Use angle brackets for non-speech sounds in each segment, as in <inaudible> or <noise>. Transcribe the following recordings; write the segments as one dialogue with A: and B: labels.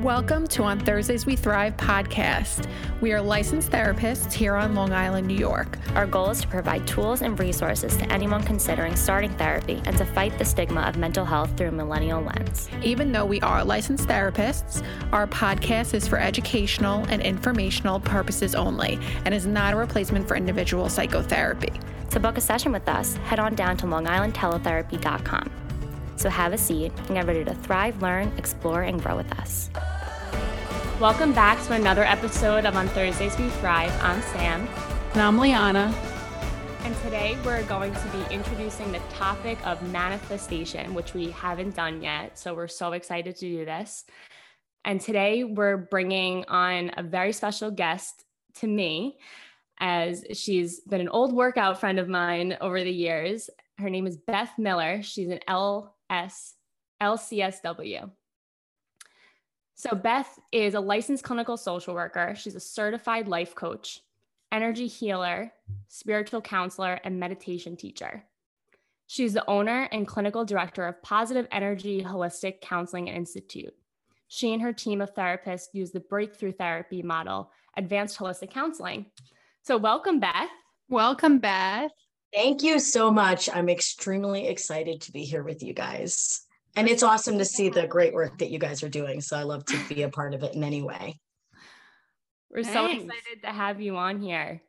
A: Welcome to On Thursdays We Thrive podcast. We are licensed therapists here on Long Island, New York.
B: Our goal is to provide tools and resources to anyone considering starting therapy and to fight the stigma of mental health through a millennial lens.
A: Even though we are licensed therapists, our podcast is for educational and informational purposes only and is not a replacement for individual psychotherapy.
B: To book a session with us, head on down to longislandteletherapy.com. So have a seat and get ready to thrive, learn, explore, and grow with us.
C: Welcome back to another episode of On Thursdays We Thrive. I'm Sam.
A: And I'm Liana.
C: And today we're going to be introducing the topic of manifestation, which we haven't done yet. So we're so excited to do this. And today we're bringing on a very special guest to me, as she's been an old workout friend of mine over the years. Her name is Beth Miller. She's an L S LCSW. So, Beth is a licensed clinical social worker. She's a certified life coach, energy healer, spiritual counselor, and meditation teacher. She's the owner and clinical director of Positive Energy Holistic Counseling Institute. She and her team of therapists use the breakthrough therapy model, advanced holistic counseling. So, welcome, Beth.
A: Welcome, Beth.
D: Thank you so much. I'm extremely excited to be here with you guys. And it's awesome to see the great work that you guys are doing. So I love to be a part of it in any way.
C: We're Thanks. so excited to have you on here.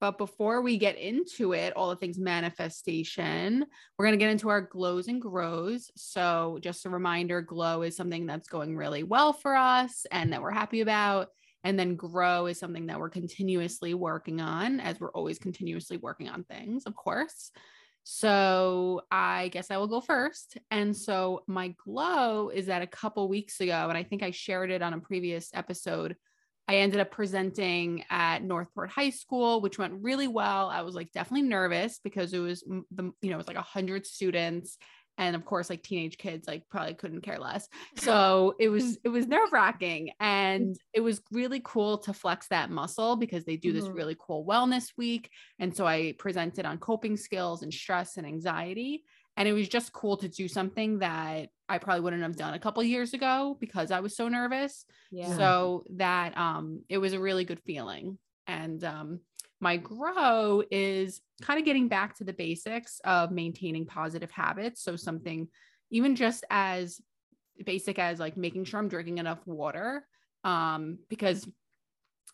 A: But before we get into it, all the things manifestation, we're going to get into our glows and grows. So, just a reminder glow is something that's going really well for us and that we're happy about. And then grow is something that we're continuously working on, as we're always continuously working on things, of course. So I guess I will go first. And so my glow is that a couple weeks ago, and I think I shared it on a previous episode. I ended up presenting at Northport High School, which went really well. I was like definitely nervous because it was the you know it was like a hundred students, and of course like teenage kids like probably couldn't care less <laughs> so it was it was nerve wracking and it was really cool to flex that muscle because they do this mm-hmm. really cool wellness week and so i presented on coping skills and stress and anxiety and it was just cool to do something that i probably wouldn't have done a couple years ago because i was so nervous yeah. so that um it was a really good feeling and um my grow is kind of getting back to the basics of maintaining positive habits. So, something even just as basic as like making sure I'm drinking enough water, um, because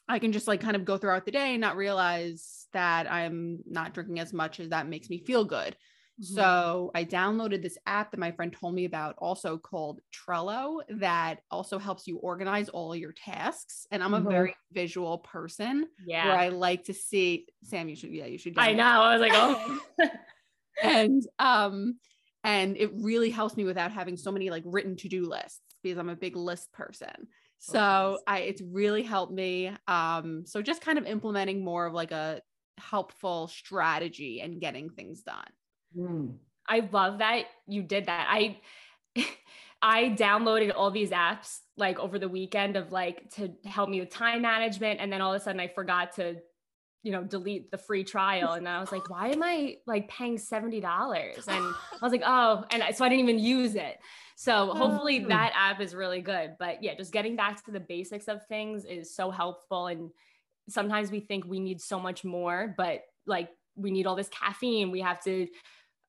A: I can just like kind of go throughout the day and not realize that I'm not drinking as much as that makes me feel good. Mm-hmm. So I downloaded this app that my friend told me about, also called Trello, that also helps you organize all your tasks. And I'm a mm-hmm. very visual person. Yeah. Where I like to see Sam, you should, yeah, you should.
C: I know. I was like, oh. <laughs>
A: and um, and it really helps me without having so many like written to-do lists because I'm a big list person. So I it's really helped me. Um, so just kind of implementing more of like a helpful strategy and getting things done.
C: Mm. I love that you did that. I <laughs> I downloaded all these apps like over the weekend of like to help me with time management and then all of a sudden I forgot to you know delete the free trial and I was like why am I like paying $70 and I was like oh and so I didn't even use it. So <laughs> hopefully oh. that app is really good. But yeah, just getting back to the basics of things is so helpful and sometimes we think we need so much more but like we need all this caffeine, we have to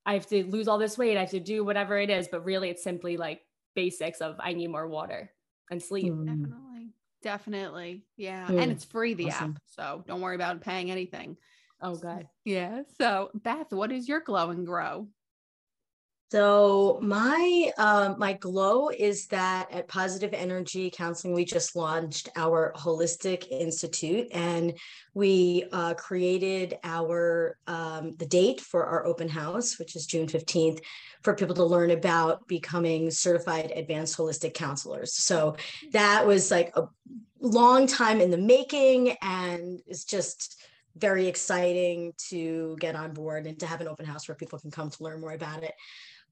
C: I have to lose all this weight, I have to do whatever it is, but really it's simply like basics of I need more water and sleep.
A: Mm. Definitely. Definitely. Yeah. Mm. And it's free the awesome. app. So don't worry about paying anything.
C: Oh god.
A: Yeah. So Beth, what is your glow and grow?
D: So my um, my glow is that at Positive Energy Counseling, we just launched our Holistic Institute, and we uh, created our um, the date for our open house, which is June fifteenth, for people to learn about becoming certified advanced holistic counselors. So that was like a long time in the making, and it's just very exciting to get on board and to have an open house where people can come to learn more about it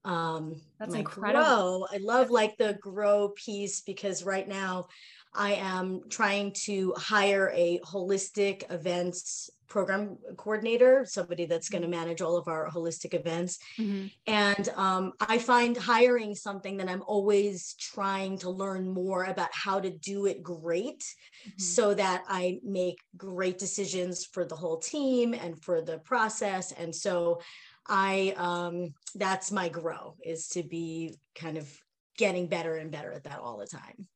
D: um
C: that's incredible
D: grow, i love like the grow piece because right now I am trying to hire a holistic events program coordinator, somebody that's going to
A: Mm-hmm.
D: manage all of our holistic events. And um, I find hiring something that I'm always trying to learn more about how to do it great
A: Mm-hmm.
D: so that I make great decisions for the whole team and for the process. And so I, um, that's my grow is to be kind of getting better and better at that all the time.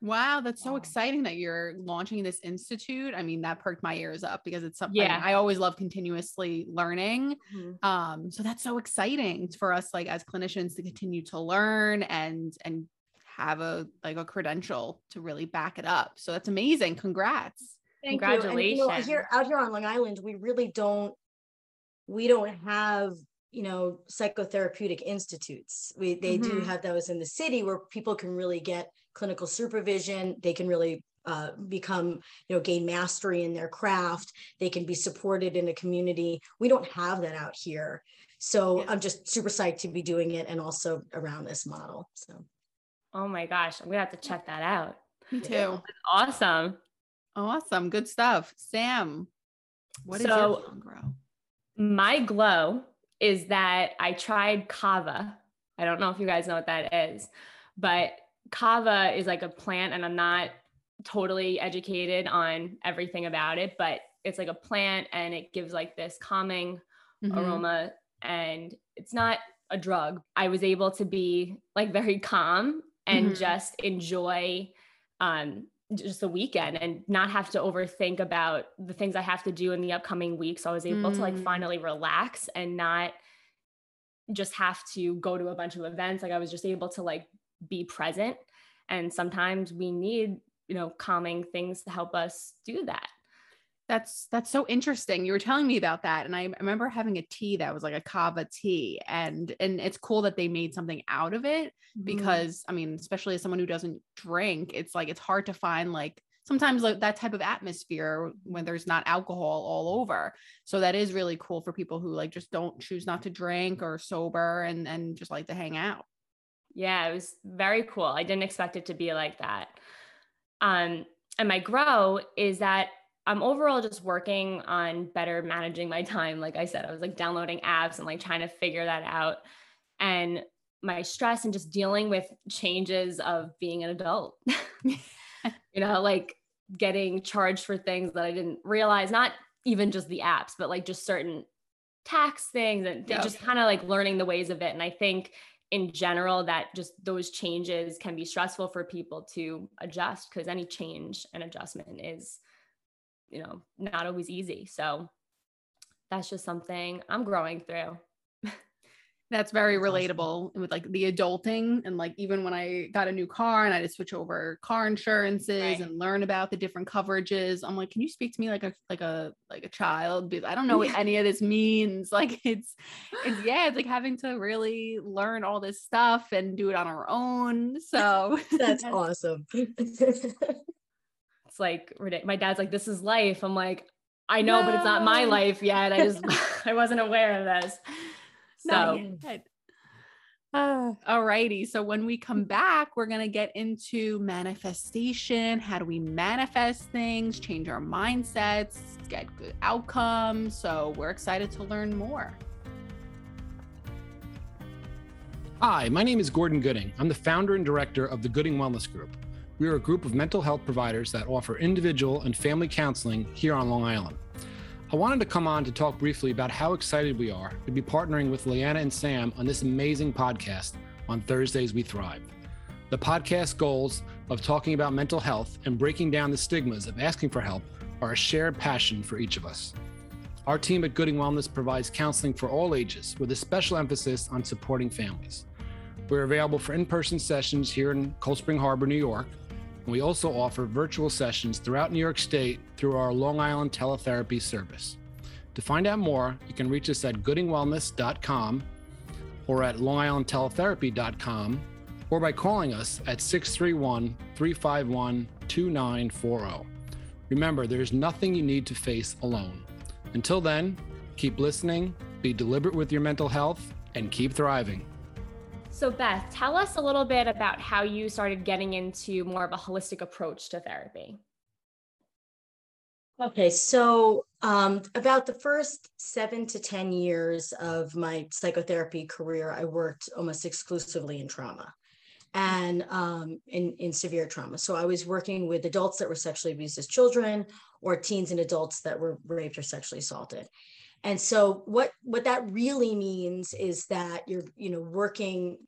A: Wow, that's so
C: Wow.
A: exciting that you're launching this institute. I mean, that perked my ears up because it's something
C: Yeah.
A: I always love continuously learning.
D: Mhm.
A: Um, so that's so exciting for us like as clinicians to continue to learn and and have a like a credential to really back it up. So that's amazing. Congrats.
D: Thank you. And, you know,
C: Congratulations.
D: here out here on Long Island, we really don't we don't have you know psychotherapeutic institutes. We they do
C: Mhm.
D: have those in the city where people can really get clinical supervision. They can really uh, become you know gain mastery in their craft. They can be supported in a community. We don't have that out here. So
A: Yeah.
D: I'm just super psyched to be doing it and also around this model. So
C: Oh my gosh, I'm gonna have to check that out.
A: Me too.
D: Yeah.
C: Awesome.
A: Awesome. Good stuff. Sam, what is
C: So-
A: your grow?
C: My glow is that I tried kava. I don't know if you guys know what that is, but kava is like a plant, and I'm not totally educated on everything about it, but it's like a plant and it gives like this calming
A: Mhm.
C: aroma and it's not a drug. I was able to be like very calm and
A: Mhm.
C: just enjoy um just the weekend and not have to overthink about the things I have to do in the upcoming week. So I was able to like
A: Mm.
C: finally relax and not just have to go to a bunch of events. Like I was just able to like be present. And sometimes we need, you know, calming things to help us do that.
A: That's that's so interesting. You were telling me about that, and I remember having a tea that was like a kava tea, and and it's cool that they made something out of it
C: Mm-hmm.
A: because I mean, especially as someone who doesn't drink, it's like it's hard to find like sometimes like that type of atmosphere when there's not alcohol all over. So that is really cool for people who like just don't choose not to drink or sober and and just like to hang out.
C: Yeah, it was very cool. I didn't expect it to be like that. Um, and my grow is that I'm overall just working on better managing my time. Like I said, I was like downloading apps and like trying to figure that out. And my stress and just dealing with changes of being an adult. <laughs> you know, like getting charged for things that I didn't realize, not even just the apps, but like just certain tax things and just kind of like learning the ways of it. And I think in general that just those changes can be stressful for people to adjust because any change and adjustment is you know not always easy so that's just something i'm growing through <laughs>
A: That's very relatable with like the adulting and like even when I got a new car and I had to switch over car insurances
C: Right.
A: and learn about the different coverages. I'm like, can you speak to me like a like a like a child? Because I don't know what <laughs> any of this means. <laughs> Like it's it's yeah, it's like having to really learn all this stuff and do it on our own. So
D: that's awesome.
C: It's like my dad's like this is life i'm like i know but it's not my life yet i just <laughs> <laughs> i wasn't aware of this
A: Not
C: so
A: yet. Uh, alrighty. So when we come back, we're gonna get into manifestation. How do we manifest things, change our mindsets, get good outcomes? So we're excited to learn more.
E: Hi, my name is Gordon Gooding. I'm the founder and director of the Gooding Wellness Group. We are a group of mental health providers that offer individual and family counseling here on Long Island. I wanted to come on to talk briefly about how excited we are to be partnering with Liana and Sam on this amazing podcast on Thursdays We Thrive. The podcast goals of talking about mental health and breaking down the stigmas of asking for help are a shared passion for each of us. Our team at Gooding Wellness provides counseling for all ages with a special emphasis on supporting families. We're available for in person sessions here in Cold Spring Harbor, New York. We also offer virtual sessions throughout New York State through our Long Island teletherapy service. To find out more, you can reach us at goodingwellness.com or at longislandteletherapy.com or by calling us at 631 351 2940. Remember, there's nothing you need to face alone. Until then, keep listening, be deliberate with your mental health, and keep thriving.
C: So, Beth, tell us a little bit about how you started getting into more of a holistic approach to therapy.
D: Okay, so um, about the first seven to 10 years of my psychotherapy career, I worked almost exclusively in trauma and um, in, in severe trauma. So I was working with adults that were sexually abused as children or teens and adults that were raped or sexually assaulted. And so what, what that really means is that you're, you know, working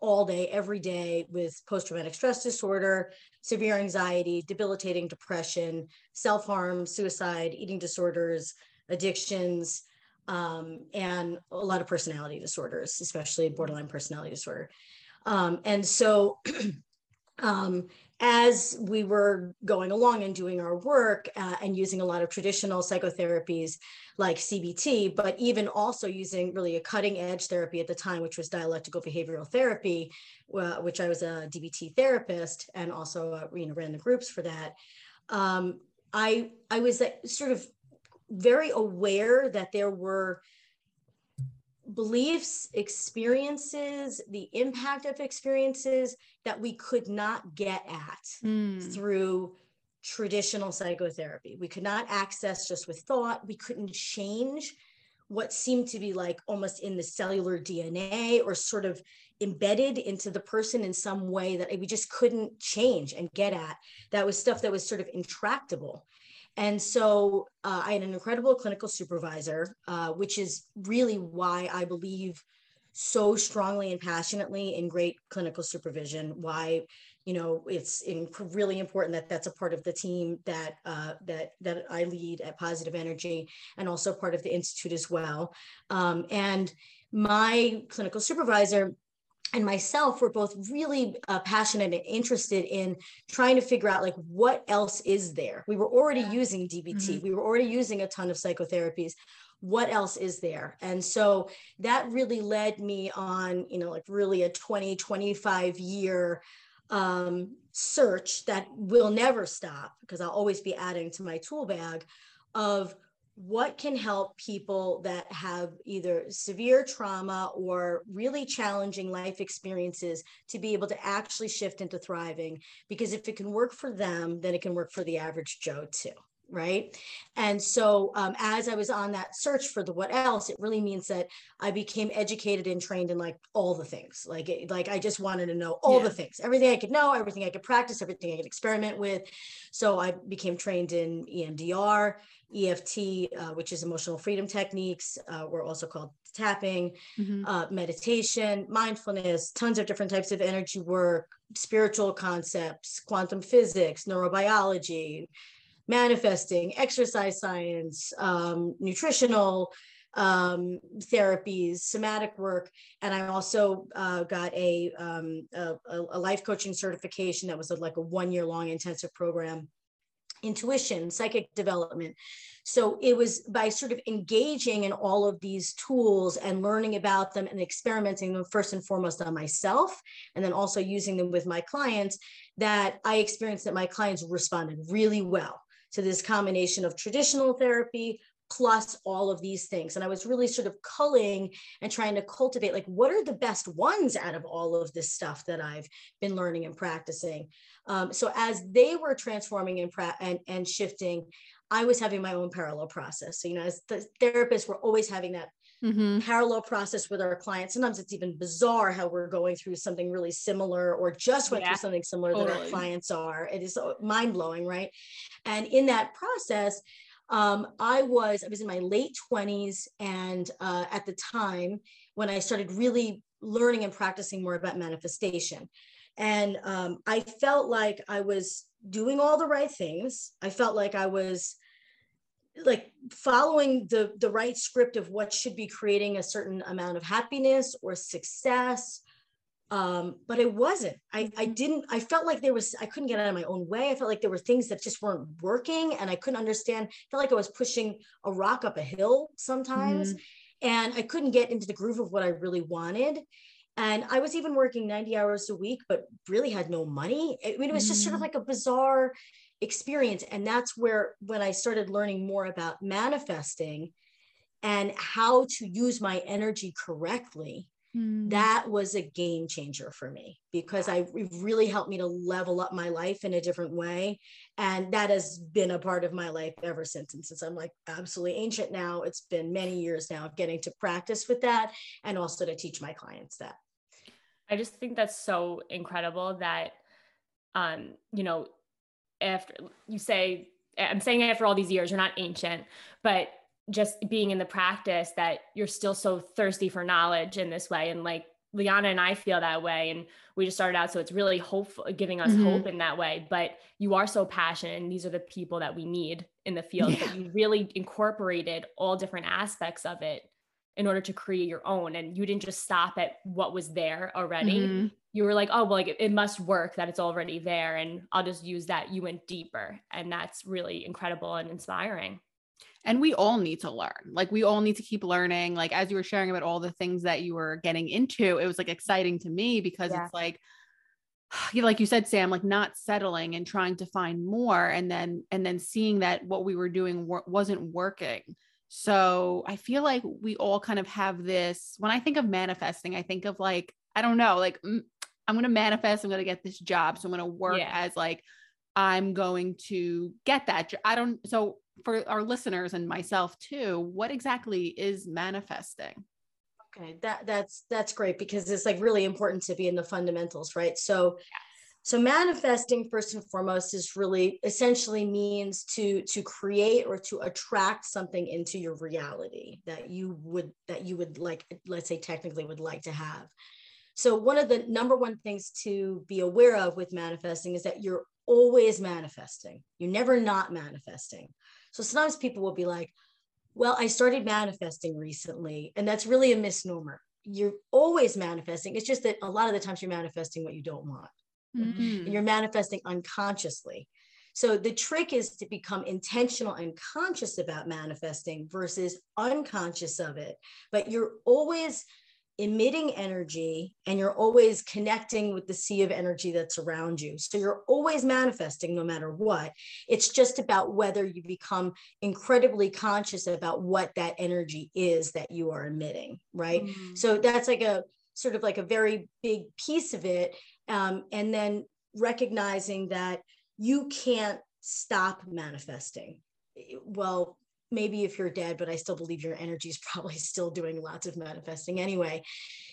D: all day, every day with post-traumatic stress disorder, severe anxiety, debilitating depression, self-harm, suicide, eating disorders, addictions, um, and a lot of personality disorders, especially borderline personality disorder. Um, and so <clears throat> um, as we were going along and doing our work uh, and using a lot of traditional psychotherapies like CBT, but even also using really a cutting edge therapy at the time, which was dialectical behavioral therapy, uh, which I was a DBT therapist and also uh, you know ran the groups for that. Um, I I was uh, sort of very aware that there were beliefs, experiences, the impact of experiences that we could not get at mm. through traditional psychotherapy. We could not access just with thought. We couldn't change what seemed to be like almost in the cellular DNA or sort of embedded into the person in some way that we just couldn't change and get at. That was stuff that was sort of intractable. And so uh, I had an incredible clinical supervisor, uh, which is really why I believe so strongly and passionately in great clinical supervision. Why, you know, it's in, really important that that's a part of the team that uh, that that I lead at Positive Energy, and also part of the institute as well. Um, and my clinical supervisor and myself were both really uh, passionate and interested in trying to figure out like what else is there? We were already using dbt mm-hmm. we were already using a ton of psychotherapies. What else is there? And so that really led me on you know like really a 20 25 year um, search that will never stop because i'll always be adding to my tool bag of what can help people that have either severe trauma or really challenging life experiences to be able to actually shift into thriving? Because if it can work for them then it can work for the average joe too right and so um, as i was on that search for the what else it really means that i became educated and trained in like all the things like it, like i just wanted to know all yeah. the things everything i could know everything i could practice everything i could experiment with so i became trained in emdr eft uh, which is emotional freedom techniques uh, we're also called tapping mm-hmm. uh, meditation mindfulness tons of different types of energy work spiritual concepts quantum physics neurobiology manifesting, exercise science, um, nutritional um, therapies, somatic work, and I also uh, got a, um, a, a life coaching certification that was a, like a one year long intensive program. Intuition, psychic development. So it was by sort of engaging in all of these tools and learning about them and experimenting them first and foremost on myself, and then also using them with my clients that I experienced that my clients responded really well to this combination of traditional therapy plus all of these things. And I was really sort of culling and trying to cultivate like, what are the best ones out of all of this stuff that I've been learning and practicing? Um, so as they were transforming and, pra- and, and shifting, I was having my own parallel process. So, you know, as the therapists, we're always having that mm-hmm. parallel process with our clients. Sometimes it's even bizarre how we're going through something really similar or just went yeah, through something similar totally. that our clients are. It is mind blowing, right? And in that process, um, I was I was in my late 20s, and uh, at the time when I started really learning and practicing more about manifestation. And um, I felt like I was doing all the right things. I felt like I was like following the the right script of what should be creating a certain amount of happiness or success um but it wasn't i i mm-hmm. didn't i felt like there was i couldn't get out of my own way i felt like there were things that just weren't working and i couldn't understand I felt like i was pushing a rock up a hill sometimes mm-hmm. and i couldn't get into the groove of what i really wanted and i was even working 90 hours a week but really had no money i mean it was just sort of mm-hmm. like a bizarre experience. And that's where, when I started learning more about manifesting and how to use my energy correctly, Mm. That was a game changer for me because I it really helped me to level up my life in a different way. And that has been a part of my life ever since. And since I'm like absolutely ancient now, it's been many years now of getting to practice with that and also to teach my clients that.
C: I just think that's so incredible that, um, you know, after you say, I'm saying after all these years, you're not ancient, but just being in the practice that you're still so thirsty for knowledge in this way. And like Liana and I feel that way. And we just started out. So it's really hopeful, giving us mm-hmm. hope in that way. But you are so passionate. And these are the people that we need in the field. Yeah. But you really incorporated all different aspects of it in order to create your own. And you didn't just stop at what was there already. Mm-hmm. You were like, oh, well, like it, it must work that it's already there. And I'll just use that. You went deeper. And that's really incredible and inspiring
A: and we all need to learn like we all need to keep learning like as you were sharing about all the things that you were getting into it was like exciting to me because yeah. it's like <sighs> you know, like you said sam like not settling and trying to find more and then and then seeing that what we were doing wasn't working so i feel like we all kind of have this when i think of manifesting i think of like i don't know like mm, i'm going to manifest i'm going to get this job so i'm going to work yeah. as like i'm going to get that i don't so for our listeners and myself too, what exactly is manifesting?
D: Okay, that that's that's great because it's like really important to be in the fundamentals, right? So so manifesting first and foremost is really essentially means to to create or to attract something into your reality that you would that you would like let's say technically would like to have. So one of the number one things to be aware of with manifesting is that you're always manifesting. You're never not manifesting. So sometimes people will be like, well, I started manifesting recently. And that's really a misnomer. You're always manifesting. It's just that a lot of the times you're manifesting what you don't want. Mm-hmm. And you're manifesting unconsciously. So the trick is to become intentional and conscious about manifesting versus unconscious of it. But you're always emitting energy and you're always connecting with the sea of energy that's around you. So you're always manifesting no matter what. It's just about whether you become incredibly conscious about what that energy is that you are emitting, right? Mm-hmm. So that's like a sort of like a very big piece of it. Um, and then recognizing that you can't stop manifesting. Well, maybe if you're dead but i still believe your energy is probably <laughs> still doing lots of manifesting anyway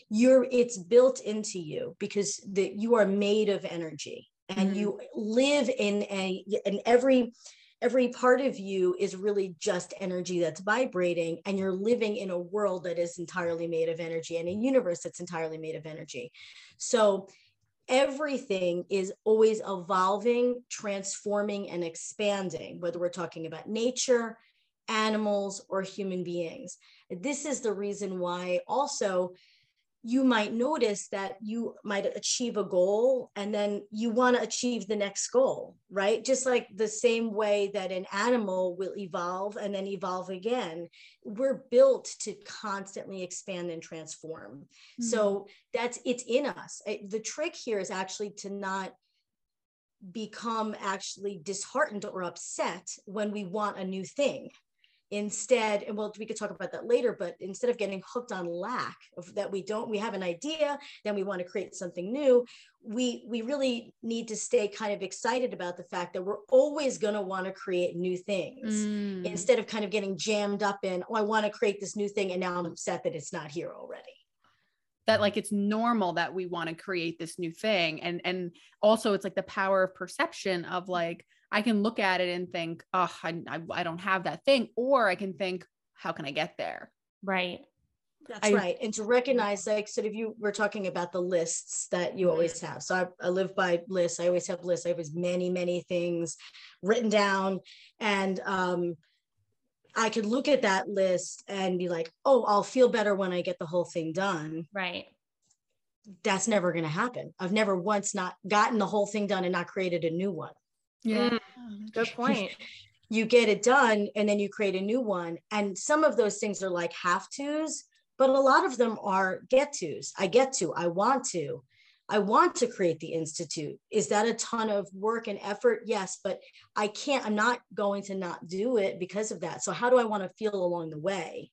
D: you're it's built into you because that you are made of energy and mm-hmm. you live in a in every every part of you is really just energy that's vibrating and you're living in a world that is entirely made of energy and a universe that's entirely made of energy so everything is always evolving transforming and expanding whether we're talking about nature animals, or human beings. This is the reason why also you might notice that you might achieve a goal and then you want to achieve the next goal, right? Just like the same way that an animal will evolve and then evolve again. We're built to constantly expand and transform. Mm-hmm. So that's it's in us. The trick here is actually to not become actually disheartened or upset when we want a new thing instead and well we could talk about that later but instead of getting hooked on lack of that we don't we have an idea then we want to create something new we we really need to stay kind of excited about the fact that we're always going to want to create new things. Mm. instead of kind of getting jammed up in oh i want to create this new thing and now i'm upset that it's not here already.
A: That like it's normal that we want to create this new thing and and also it's like the power of perception of like I can look at it and think, oh, I, I, don't have that thing. Or I can think, how can I get there?
C: Right.
D: That's I, right. And to recognize, like, sort of, you were talking about the lists that you always have. So I, I, live by lists. I always have lists. I have many, many things written down. And um, I could look at that list and be like, oh, I'll feel better when I get the whole thing done.
C: Right.
D: That's never going to happen. I've never once not gotten the whole thing done and not created a new one.
C: Yeah. Mm, good point.
D: you get it done and then you create a new one. And some of those things are like have tos, but a lot of them are get tos. I get to, I want to. I want to create the institute. Is that a ton of work and effort? Yes, but I can't, I'm not going to not do it because of that. So, how do I want to feel along the way?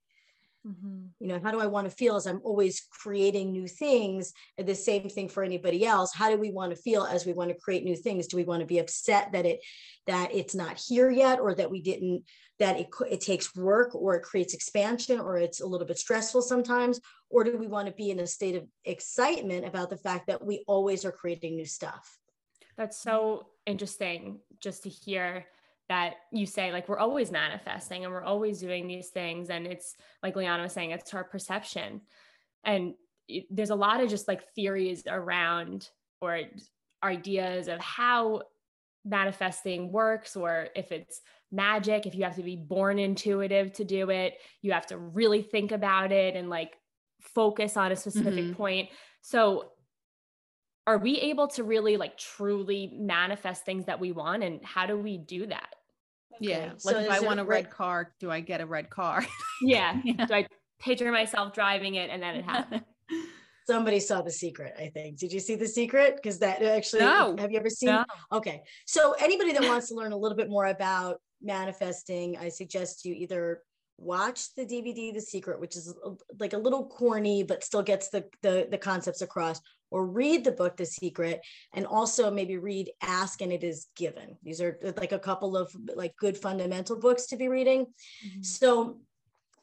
D: Mm-hmm. You know, how do I want to feel as I'm always creating new things? And the same thing for anybody else. How do we want to feel as we want to create new things? Do we want to be upset that it that it's not here yet, or that we didn't that it it takes work, or it creates expansion, or it's a little bit stressful sometimes, or do we want to be in a state of excitement about the fact that we always are creating new stuff?
C: That's so interesting just to hear that you say like we're always manifesting and we're always doing these things. And it's like Liana was saying it's our perception. And it, there's a lot of just like theories around or ideas of how manifesting works or if it's magic if you have to be born intuitive to do it you have to really think about it and like focus on a specific mm-hmm. point. So are we able to really like truly manifest things that we want? And how do we do that
A: yeah. Like so if I want a red, red car, do I get a red car? <laughs>
C: yeah. <laughs> yeah. Do I picture myself driving it and then it happens? <laughs>
D: Somebody saw the secret, I think. Did you see the secret? Because that actually no. have you ever seen? No. Okay. So anybody that wants to learn a little bit more about manifesting, I suggest you either watch the DVD The Secret, which is like a little corny but still gets the, the the concepts across, or read the book The Secret, and also maybe read Ask and It Is Given. These are like a couple of like good fundamental books to be reading. Mm-hmm. So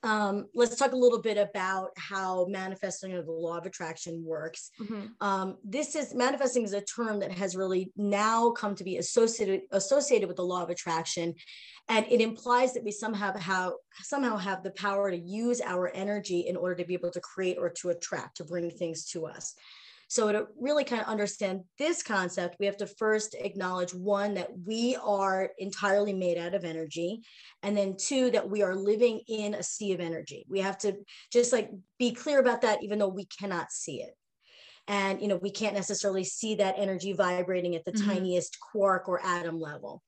D: um, let's talk a little bit about how manifesting of the law of attraction works. Mm-hmm. Um, this is manifesting is a term that has really now come to be associated associated with the law of attraction, and it implies that we somehow have somehow have the power to use our energy in order to be able to create or to attract to bring things to us. So to really kind of understand this concept, we have to first acknowledge one, that we are entirely made out of energy. And then two, that we are living in a sea of energy. We have to just like be clear about that, even though we cannot see it and you know we can't necessarily see that energy vibrating at the mm-hmm. tiniest quark or atom level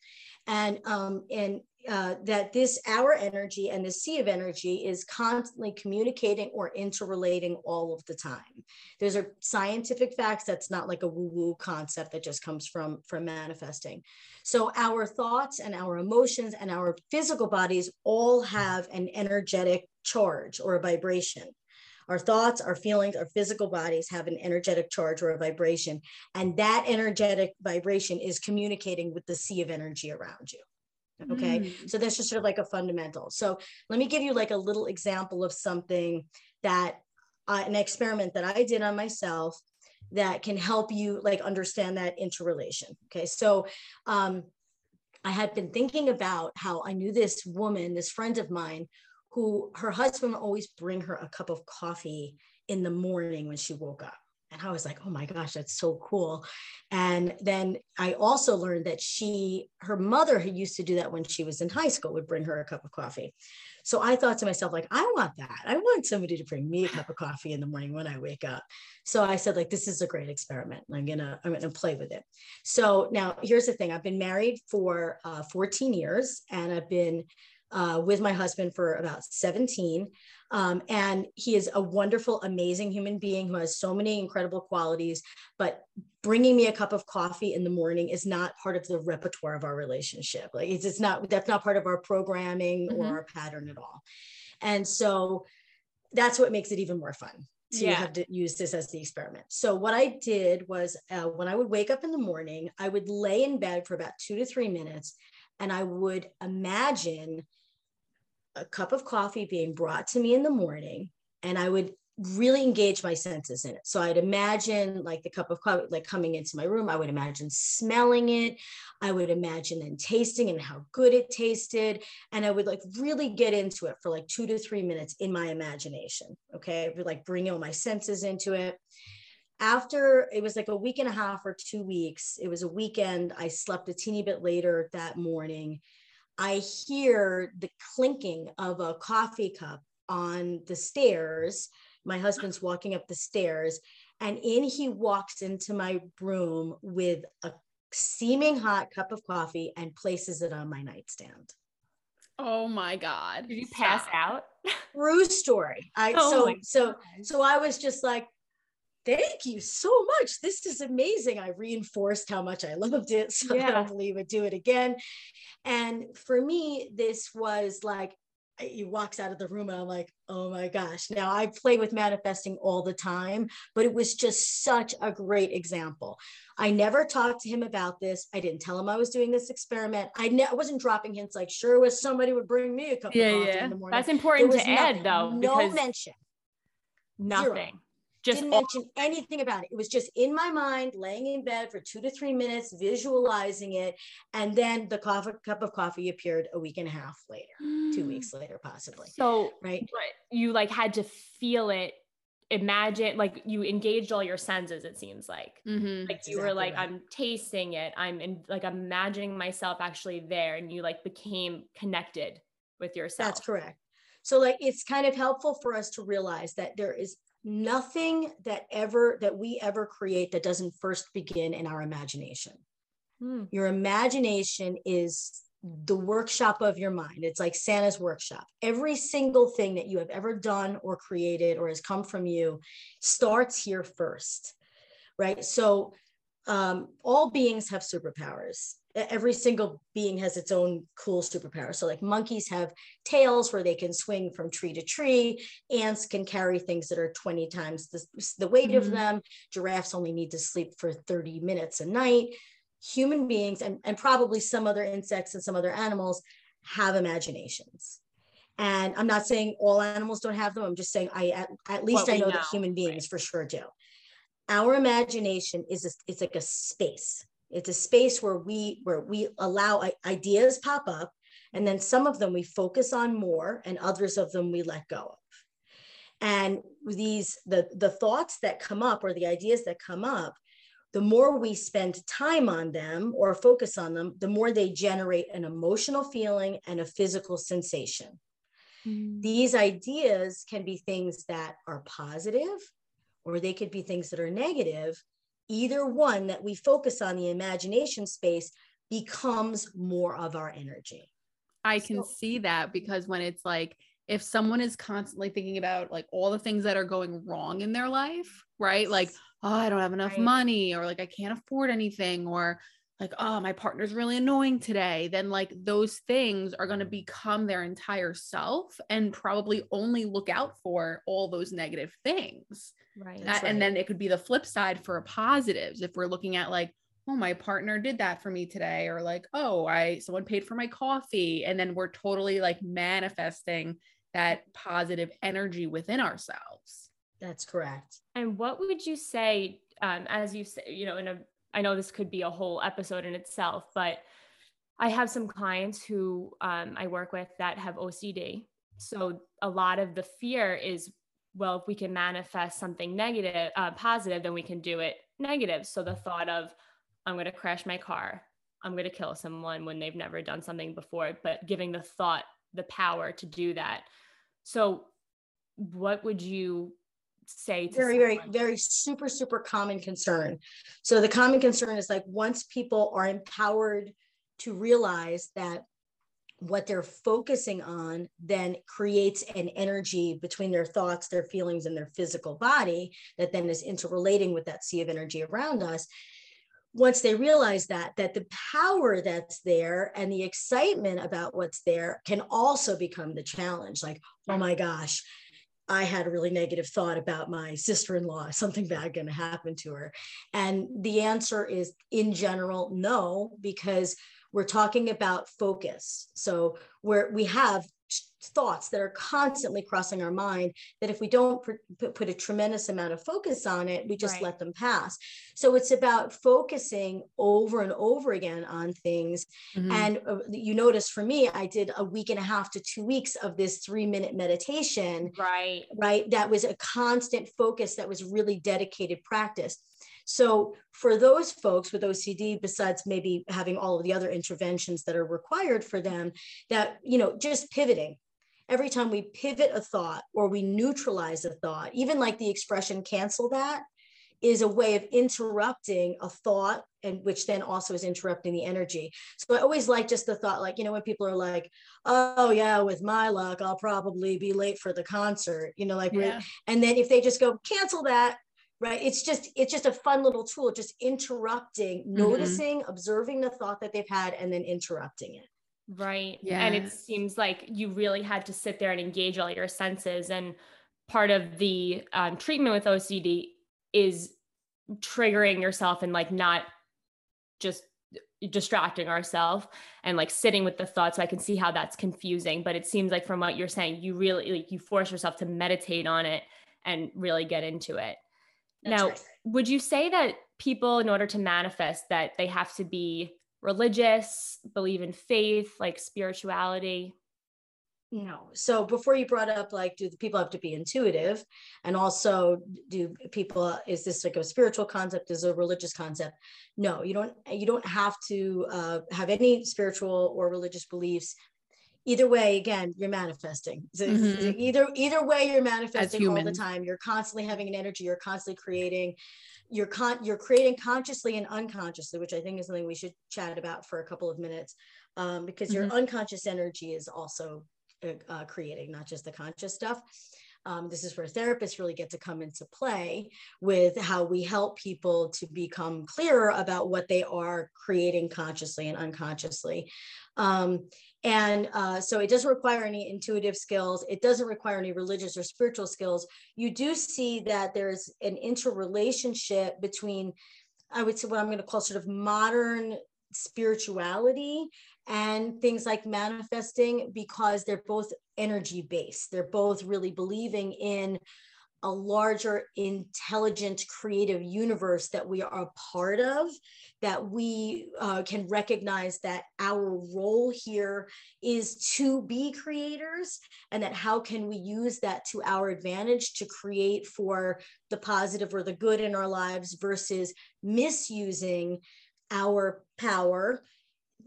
D: and um, and uh, that this our energy and the sea of energy is constantly communicating or interrelating all of the time those are scientific facts that's not like a woo woo concept that just comes from from manifesting so our thoughts and our emotions and our physical bodies all have an energetic charge or a vibration our thoughts, our feelings, our physical bodies have an energetic charge or a vibration. And that energetic vibration is communicating with the sea of energy around you. Okay. Mm. So that's just sort of like a fundamental. So let me give you like a little example of something that uh, an experiment that I did on myself that can help you like understand that interrelation. Okay. So, um, I had been thinking about how I knew this woman, this friend of mine, who her husband would always bring her a cup of coffee in the morning when she woke up. And I was like, oh my gosh, that's so cool. And then I also learned that she, her mother had used to do that when she was in high school, would bring her a cup of coffee. So I thought to myself, like, I want that. I want somebody to bring me a cup of coffee in the morning when I wake up. So I said, like, this is a great experiment. I'm gonna, I'm gonna play with it. So now here's the thing. I've been married for uh, 14 years and I've been uh, with my husband for about 17. Um, and he is a wonderful, amazing human being who has so many incredible qualities. But bringing me a cup of coffee in the morning is not part of the repertoire of our relationship. Like it's, it's not, that's not part of our programming mm-hmm. or our pattern at all. And so that's what makes it even more fun to yeah. have to use this as the experiment. So what I did was uh, when I would wake up in the morning, I would lay in bed for about two to three minutes and I would imagine a cup of coffee being brought to me in the morning and I would really engage my senses in it. So I'd imagine like the cup of coffee like coming into my room. I would imagine smelling it. I would imagine then tasting and how good it tasted. And I would like really get into it for like two to three minutes in my imagination. Okay. I would like bring all my senses into it. After it was like a week and a half or two weeks, it was a weekend. I slept a teeny bit later that morning I hear the clinking of a coffee cup on the stairs. My husband's walking up the stairs, and in he walks into my room with a steaming hot cup of coffee and places it on my nightstand.
A: Oh my God.
C: Did you pass Stop. out? <laughs>
D: True story. I oh so so so I was just like, thank you so much. This is amazing. I reinforced how much I <laughs> loved it. So yeah. I don't believe would do it again. And for me, this was like he walks out of the room and I'm like, oh my gosh. Now I play with manifesting all the time, but it was just such a great example. I never talked to him about this. I didn't tell him I was doing this experiment. I, ne- I wasn't dropping hints like, sure was somebody would bring me a cup yeah, of coffee yeah. in the morning.
C: That's important to nothing, add though.
D: No mention.
C: Nothing. Zero
D: just didn't mention anything about it. It was just in my mind, laying in bed for two to three minutes, visualizing it. And then the coffee, cup of coffee appeared a week and a half later, mm. two weeks later, possibly.
C: So, right. you like had to feel it, imagine, like you engaged all your senses, it seems like. Mm-hmm. Like you exactly were like, right. I'm tasting it. I'm in, like imagining myself actually there. And you like became connected with yourself.
D: That's correct. So like it's kind of helpful for us to realize that there is nothing that ever that we ever create that doesn't first begin in our imagination. Hmm. your imagination is the workshop of your mind. It's like santa's workshop. Every single thing that you have ever done or created or has come from you starts here first right? So um, all beings have superpowers every single being has its own cool superpower. So, like monkeys have tails where they can swing from tree to tree. Ants can carry things that are 20 times the, the weight mm-hmm. of them. Giraffes only need to sleep for 30 minutes a night. Human beings and, and probably some other insects and some other animals have imaginations. And I'm not saying all animals don't have them. I'm just saying I at, at least I know, know, that human beings right. for sure do. Our imagination is a, it's like a space it's a space where we where we allow ideas pop up, and then some of them we focus on more, and others of them we let go of. And these the the thoughts that come up or the ideas that come up, the more we spend time on them or focus on them, the more they generate an emotional feeling and a physical sensation. Mm. These ideas can be things that are positive, or they could be things that are negative either one that we focus on the imagination space becomes more of our energy.
A: I can so, see that because when it's like, if someone is constantly thinking about like all the things that are going wrong in their life, right? Like, oh, I don't have enough right. money, or like I can't afford anything, or like, oh, my partner's really annoying today, then like those things are going to become their entire self and probably only look out for all those negative things.
C: Right.
A: That, right. And then it could be the flip side for positives if we're looking at like, oh, my partner did that for me today, or like, oh, I someone paid for my coffee. And then we're totally like manifesting that positive energy within ourselves.
D: That's correct.
C: And what would you say, um, as you say, you know, in a, I know this could be a whole episode in itself, but I have some clients who um, I work with that have OCD. So a lot of the fear is well, if we can manifest something negative, uh, positive, then we can do it negative. So the thought of, I'm going to crash my car, I'm going to kill someone when they've never done something before, but giving the thought the power to do that. So, what would you say
D: very, someone? very, very super, super common concern? So, the common concern is like once people are empowered to realize that what they're focusing on then creates an energy between their thoughts, their feelings, and their physical body that then is interrelating with that sea of energy around us. Once they realize that, that the power that's there and the excitement about what's there can also become the challenge. Like, oh my gosh, I had a really negative thought about my sister in law, something bad going to happen to her. And the answer is, in general, no, because we're talking about focus. So where we have thoughts that are constantly crossing our mind that if we don't put, put a tremendous amount of focus on it we just right. let them pass. So it's about focusing over and over again on things. Mm-hmm. and uh, you notice for me i did a week and a half to two weeks of this three minute meditation
C: right.
D: right? That was a constant focus that was really dedicated practice so for those folks with OCD, besides maybe having all of the other interventions that are required for them, that, you know, just pivoting. Every time we pivot a thought or we neutralize a thought, even like the expression cancel that, is a way of interrupting a thought and which then also is interrupting the energy so i always like just the thought like you know when people are like oh yeah with my luck i'll probably be late for the concert you know like yeah. and then if they just go cancel that right it's just it's just a fun little tool just interrupting mm-hmm. noticing observing the thought that they've had and then interrupting it
C: Right. Yeah. And it seems like you really had to sit there and engage all your senses. And part of the um, treatment with OCD is triggering yourself and like not just distracting ourselves and like sitting with the thoughts so i can see how that's confusing but it seems like from what you're saying you really like you force yourself to meditate on it and really get into it that's now right. would you say that people in order to manifest that they have to be religious believe in faith like spirituality
D: no. So before you brought up like, do the people have to be intuitive? And also, do people is this like a spiritual concept? Is a religious concept? No, you don't. You don't have to uh, have any spiritual or religious beliefs. Either way, again, you're manifesting. So mm-hmm. Either either way, you're manifesting all the time. You're constantly having an energy. You're constantly creating. You're con you're creating consciously and unconsciously, which I think is something we should chat about for a couple of minutes, um, because mm-hmm. your unconscious energy is also uh, uh, creating, not just the conscious stuff. Um, this is where therapists really get to come into play with how we help people to become clearer about what they are creating consciously and unconsciously. Um, and uh, so it doesn't require any intuitive skills. It doesn't require any religious or spiritual skills. You do see that there's an interrelationship between, I would say, what I'm going to call sort of modern spirituality and things like manifesting because they're both energy based. They're both really believing in a larger, intelligent, creative universe that we are a part of, that we uh, can recognize that our role here is to be creators, and that how can we use that to our advantage to create for the positive or the good in our lives versus misusing our power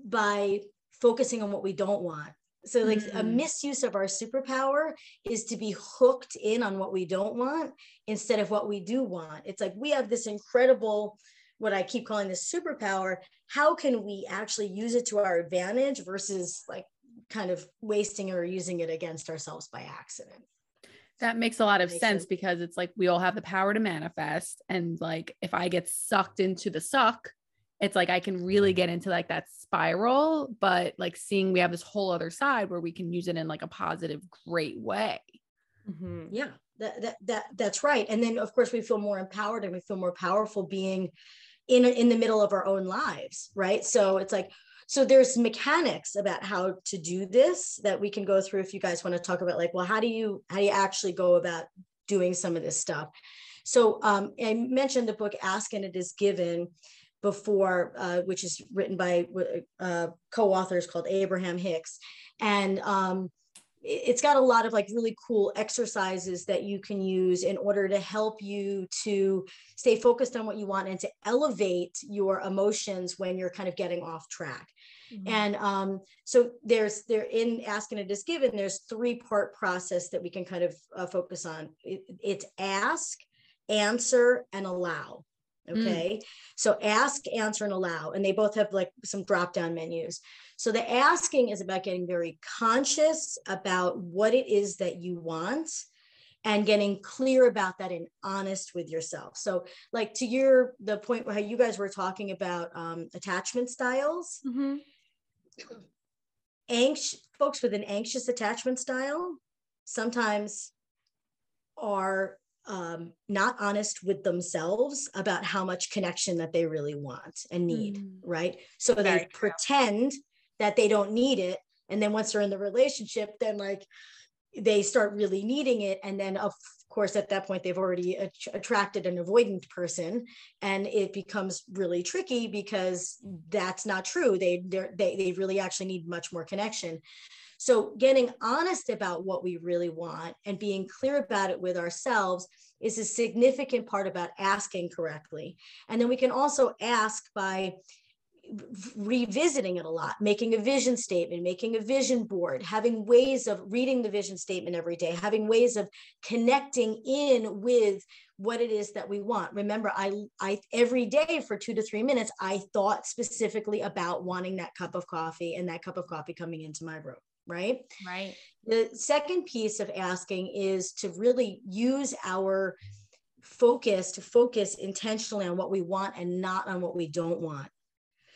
D: by focusing on what we don't want. So, like mm-hmm. a misuse of our superpower is to be hooked in on what we don't want instead of what we do want. It's like we have this incredible, what I keep calling this superpower. How can we actually use it to our advantage versus like kind of wasting or using it against ourselves by accident?
A: That makes a lot of sense, sense because it's like we all have the power to manifest. And like if I get sucked into the suck, it's like I can really get into like that spiral, but like seeing we have this whole other side where we can use it in like a positive, great way.
D: Mm-hmm. Yeah, that, that, that, that's right. And then of course we feel more empowered and we feel more powerful being in, in the middle of our own lives. Right. So it's like, so there's mechanics about how to do this that we can go through if you guys want to talk about like, well, how do you, how do you actually go about doing some of this stuff? So um, I mentioned the book Ask and It Is Given before, uh, which is written by uh, co-authors called Abraham Hicks, and um, it's got a lot of like really cool exercises that you can use in order to help you to stay focused on what you want and to elevate your emotions when you're kind of getting off track. Mm-hmm. And um, so there's there in Ask and It Is Given. There's three part process that we can kind of uh, focus on. It, it's ask, answer, and allow. Mm. Okay. Mm. So ask, answer, and allow. And they both have like some drop down menus. So the asking is about getting very conscious about what it is that you want and getting clear about that and honest with yourself. So, like to your the point where you guys were talking about um, attachment styles, mm-hmm. anxious folks with an anxious attachment style sometimes are um, not honest with themselves about how much connection that they really want and need, mm. right? So Very they true. pretend that they don't need it. And then once they're in the relationship, then like they start really needing it. And then, of course, at that point, they've already at- attracted an avoidant person. And it becomes really tricky because that's not true. They, they, they really actually need much more connection. So, getting honest about what we really want and being clear about it with ourselves is a significant part about asking correctly. And then we can also ask by revisiting it a lot, making a vision statement, making a vision board, having ways of reading the vision statement every day, having ways of connecting in with what it is that we want. Remember, I I every day for 2 to 3 minutes I thought specifically about wanting that cup of coffee and that cup of coffee coming into my room right?
C: Right.
D: The second piece of asking is to really use our focus to focus intentionally on what we want and not on what we don't want.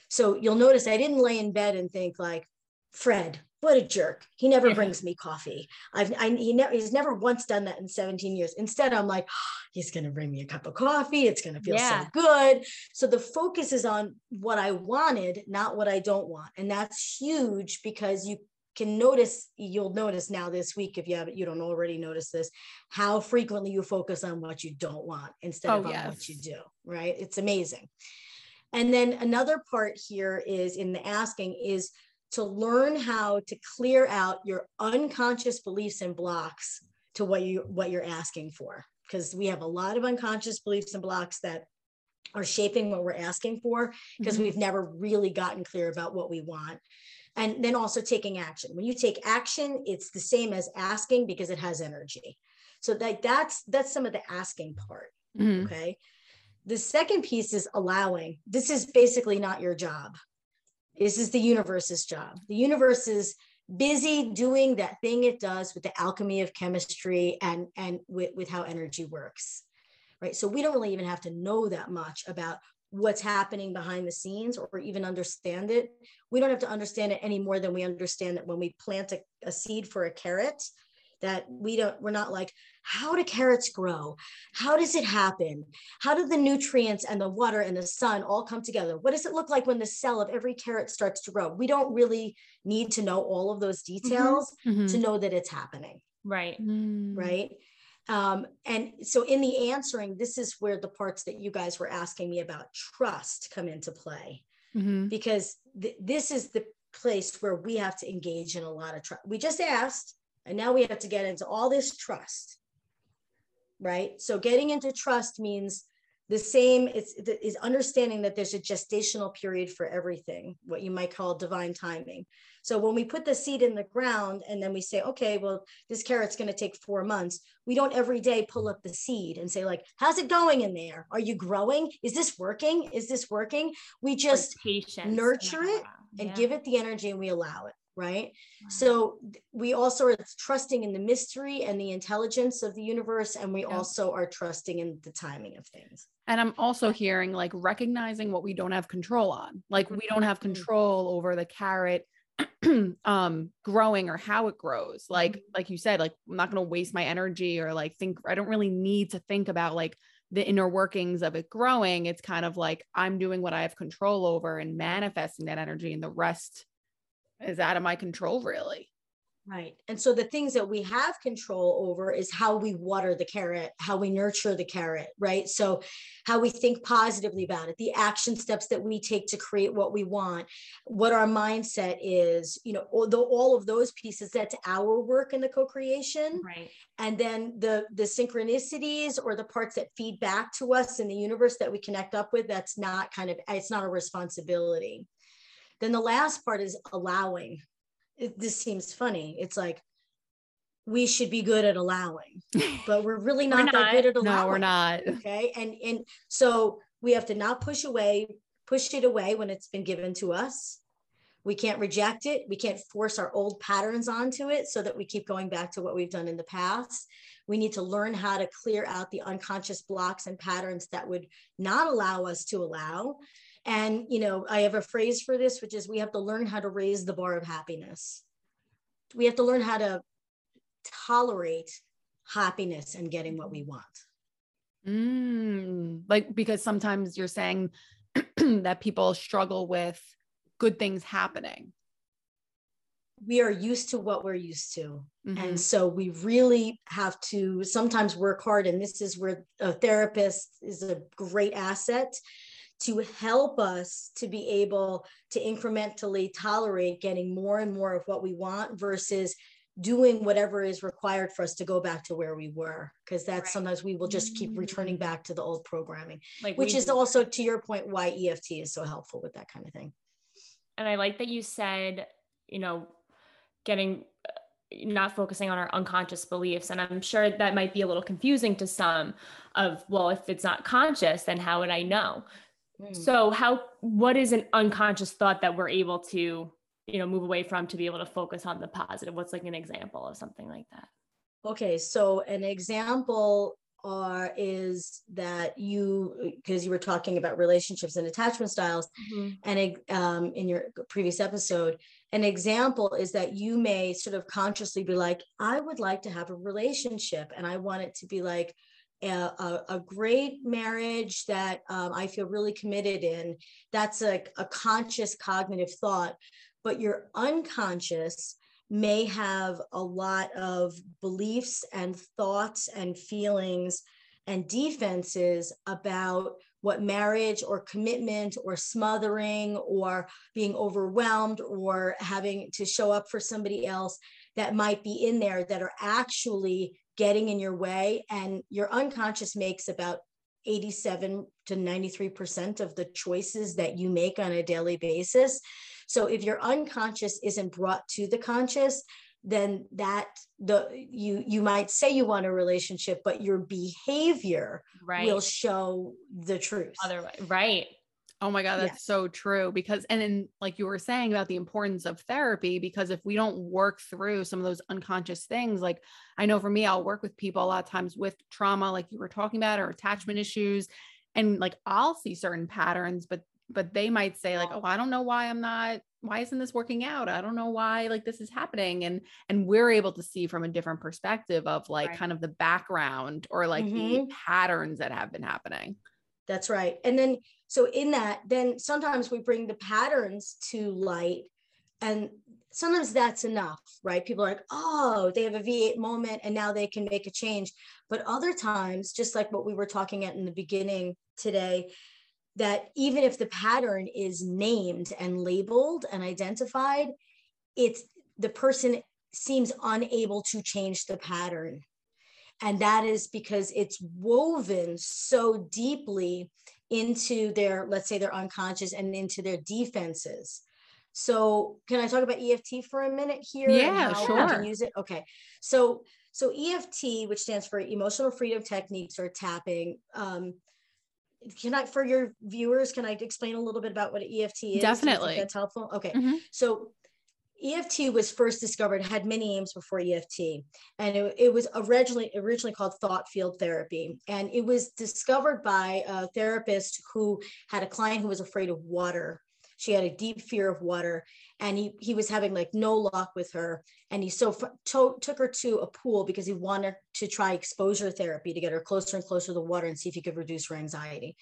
D: So you'll notice I didn't lay in bed and think like, Fred, what a jerk. He never <laughs> brings me coffee. I've I, he never he's never once done that in 17 years. Instead, I'm like, oh, he's gonna bring me a cup of coffee. It's gonna feel yeah. so good. So the focus is on what I wanted, not what I don't want. And that's huge because you can notice, you'll notice now this week, if you haven't, you don't already notice this, how frequently you focus on what you don't want instead oh, of yes. on what you do, right? It's amazing. And then another part here is in the asking is to learn how to clear out your unconscious beliefs and blocks to what you what you're asking for because we have a lot of unconscious beliefs and blocks that are shaping what we're asking for because mm-hmm. we've never really gotten clear about what we want and then also taking action when you take action it's the same as asking because it has energy so that that's that's some of the asking part mm-hmm. okay the second piece is allowing this is basically not your job this is the universe's job. The universe is busy doing that thing it does with the alchemy of chemistry and and with, with how energy works. Right. So we don't really even have to know that much about what's happening behind the scenes or even understand it. We don't have to understand it any more than we understand that when we plant a, a seed for a carrot, that we don't we're not like how do carrots grow how does it happen how do the nutrients and the water and the sun all come together what does it look like when the cell of every carrot starts to grow we don't really need to know all of those mm-hmm. details mm-hmm. to know that it's happening
C: right
D: mm. right um, and so in the answering this is where the parts that you guys were asking me about trust come into play mm-hmm. because th- this is the place where we have to engage in a lot of trust we just asked and now we have to get into all this trust, right? So getting into trust means the same it's is understanding that there's a gestational period for everything what you might call divine timing so when we put the seed in the ground and then we say okay well this carrot's going to take four months we don't every day pull up the seed and say like how's it going in there are you growing is this working is this working we just nurture it and yeah. give it the energy and we allow it right? Wow. So we also are trusting in the mystery and the intelligence of the universe, and we yeah. also are trusting in the timing of things.
A: And I'm also hearing like recognizing what we don't have control on. Like we don't have mm-hmm. control over the carrot <clears throat> um growing or how it grows. Like mm-hmm. like you said, like I'm not going to waste my energy or like think I don't really need to think about like the inner workings of it growing. It's kind of like I'm doing what I have control over and manifesting that energy and the rest is out of my control really
D: Right. And so the things that we have control over is how we water the carrot, how we nurture the carrot, right? So how we think positively about it, the action steps that we take to create what we want, what our mindset is, you know, all, the, all of those pieces, that's our work in the co-creation.
C: Right.
D: And then the the synchronicities or the parts that feed back to us in the universe that we connect up with, that's not kind of it's not a responsibility. Then the last part is allowing. It, this seems funny. It's like we should be good at allowing, <laughs> but we're really not, we're not that good at allowing.
A: No, we're not.
D: Okay. And and so we have to not push away, push it away when it's been given to us. We can't reject it. We can't force our old patterns onto it so that we keep going back to what we've done in the past. We need to learn how to clear out the unconscious blocks and patterns that would not allow us to allow. And, you know, I have a phrase for this, which is we have to learn how to raise the bar of happiness. We have to learn how to tolerate happiness and getting what we want.
A: Mm, like, because sometimes you're saying <clears throat> that people struggle with good things happening.
D: We are used to what we're used to. Mm-hmm. And so we really have to sometimes work hard. And this is where a therapist is a great asset to help us to be able to incrementally tolerate getting more and more of what we want versus doing whatever is required for us to go back to where we were because that's right. sometimes we will just keep returning mm. back to the old programming like which is also to your point why EFT is so helpful with that kind of thing
C: and I like that you said you know getting uh, not focusing on our unconscious beliefs and i'm sure that might be a little confusing to some of well if it's not conscious then how would i know Mm. So how what is an unconscious thought that we're able to, you know, move away from to be able to focus on the positive? What's like an example of something like that?
D: Okay, so an example are is that you because you were talking about relationships and attachment styles mm-hmm. and um, in your previous episode an example is that you may sort of consciously be like i would like to have a relationship and i want it to be like a, a, a great marriage that um, i feel really committed in. That's a, a conscious cognitive thought but your unconscious may have a lot of beliefs and thoughts and feelings and defenses about what marriage or commitment or smothering or being overwhelmed or having to show up for somebody else that might be in there that are actually getting in your way. And your unconscious makes about 87 to 93% of the choices that you make on a daily basis. So if your unconscious isn't brought to the conscious, then that the you you might say you want a relationship, but your behavior right. will show the truth.
C: Otherwise, right.
A: Oh my God, that's yeah. so true. Because, and then, like you were saying about the importance of therapy, because if we don't work through some of those unconscious things, like I know for me, I'll work with people a lot of times with trauma, like you were talking about, or attachment issues. And like I'll see certain patterns, but but they might say like oh i don't know why i'm not why isn't this working out i don't know why like this is happening and and we're able to see from a different perspective of like right. kind of the background or like mm-hmm. the patterns that have been happening
D: that's right. And then so in that then sometimes we bring the patterns to light and sometimes that's enough right? People are like oh they have a v8 moment and now they can make a change. But other times just like what we were talking at in the beginning today that even if the pattern is named and labeled and identified, it's the person seems unable to change the pattern. And that is because it's woven so deeply into their, let's say, their unconscious and into their defenses. So, can I talk about EFT for a minute here?
A: Yeah, sure. can
D: use it. Okay. So, so EFT, which stands for Emotional Freedom Techniques or tapping, um, can I, for your viewers, can I explain a little bit about what EFT is?
A: Definitely.
D: That's helpful. Okay. Mm-hmm. So EFT was first discovered, had many names before EFT, and it, it, was originally originally called thought field therapy. And it was discovered by a therapist who had a client who was afraid of water. She had a deep fear of water, and he he was having like no luck with her and he so to, took her to a pool because he wanted to try exposure therapy to get her closer and closer to the water and see if he could reduce her anxiety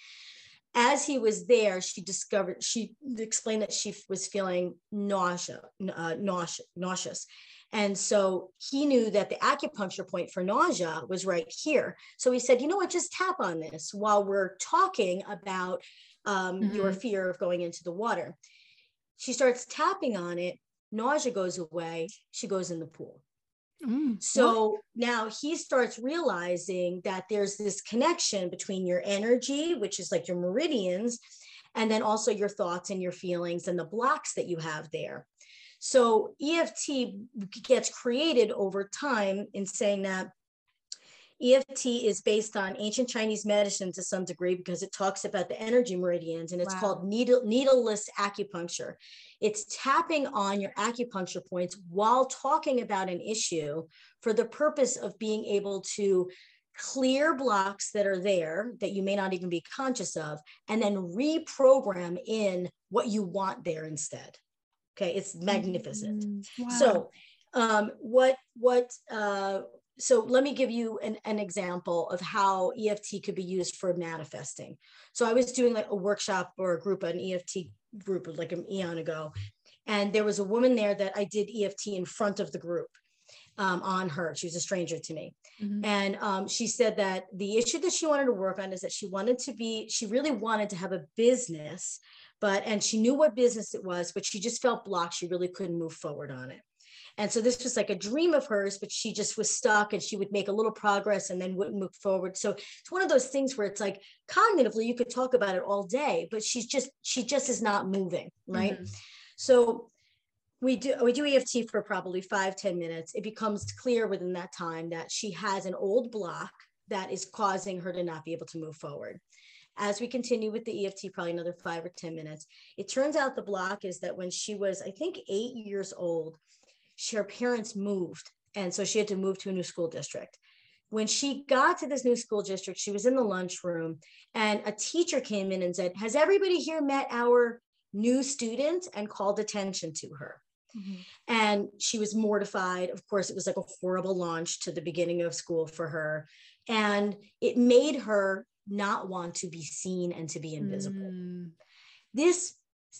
D: as he was there she discovered she explained that she was feeling nausea uh, nauseous, nauseous. And so he knew that the acupuncture point for nausea was right here. So he said you know what? Just tap on this while we're talking about um, mm-hmm. your fear of going into the water. She starts tapping on it, nausea goes away, she goes in the pool. Mm, so what? now he starts realizing that there's this connection between your energy, which is like your meridians, and then also your thoughts and your feelings and the blocks that you have there. So EFT gets created over time in saying that EFT is based on ancient Chinese medicine to some degree because it talks about the energy meridians and it's wow. called needle, needleless acupuncture. It's tapping on your acupuncture points while talking about an issue for the purpose of being able to clear blocks that are there that you may not even be conscious of and then reprogram in what you want there instead. Okay, it's magnificent. Mm, wow. So um, what what uh, so let me give you an, an example of how EFT could be used for manifesting. So I was doing like a workshop or a group, an EFT group like an eon ago. And there was a woman there that I did EFT in front of the group um, on her. She was a stranger to me. Mm-hmm. And um, she said that the issue that she wanted to work on is that she wanted to be, she really wanted to have a business, but, and she knew what business it was, but she just felt blocked. She really couldn't move forward on it. And so this was like a dream of hers, but she just was stuck and she would make a little progress and then wouldn't move forward. So it's one of those things where it's like cognitively you could talk about it all day, but she's just, she just is not moving. Right. Mm-hmm. So we do we do EFT for probably five ten minutes. It becomes clear within that time that she has an old block that is causing her to not be able to move forward. As we continue with the EFT, probably another five or 10 minutes, it turns out the block is that when she was, I think, eight years old, she, her parents moved. And so she had to move to a new school district. when she got to this new school district, she was in the lunchroom and a teacher came in and said, Has everybody here met our new student? and called attention to her. Mm-hmm. And she was mortified. Of course, it was like a horrible launch to the beginning of school for her. And it made her not want to be seen and to be invisible. Mm. This,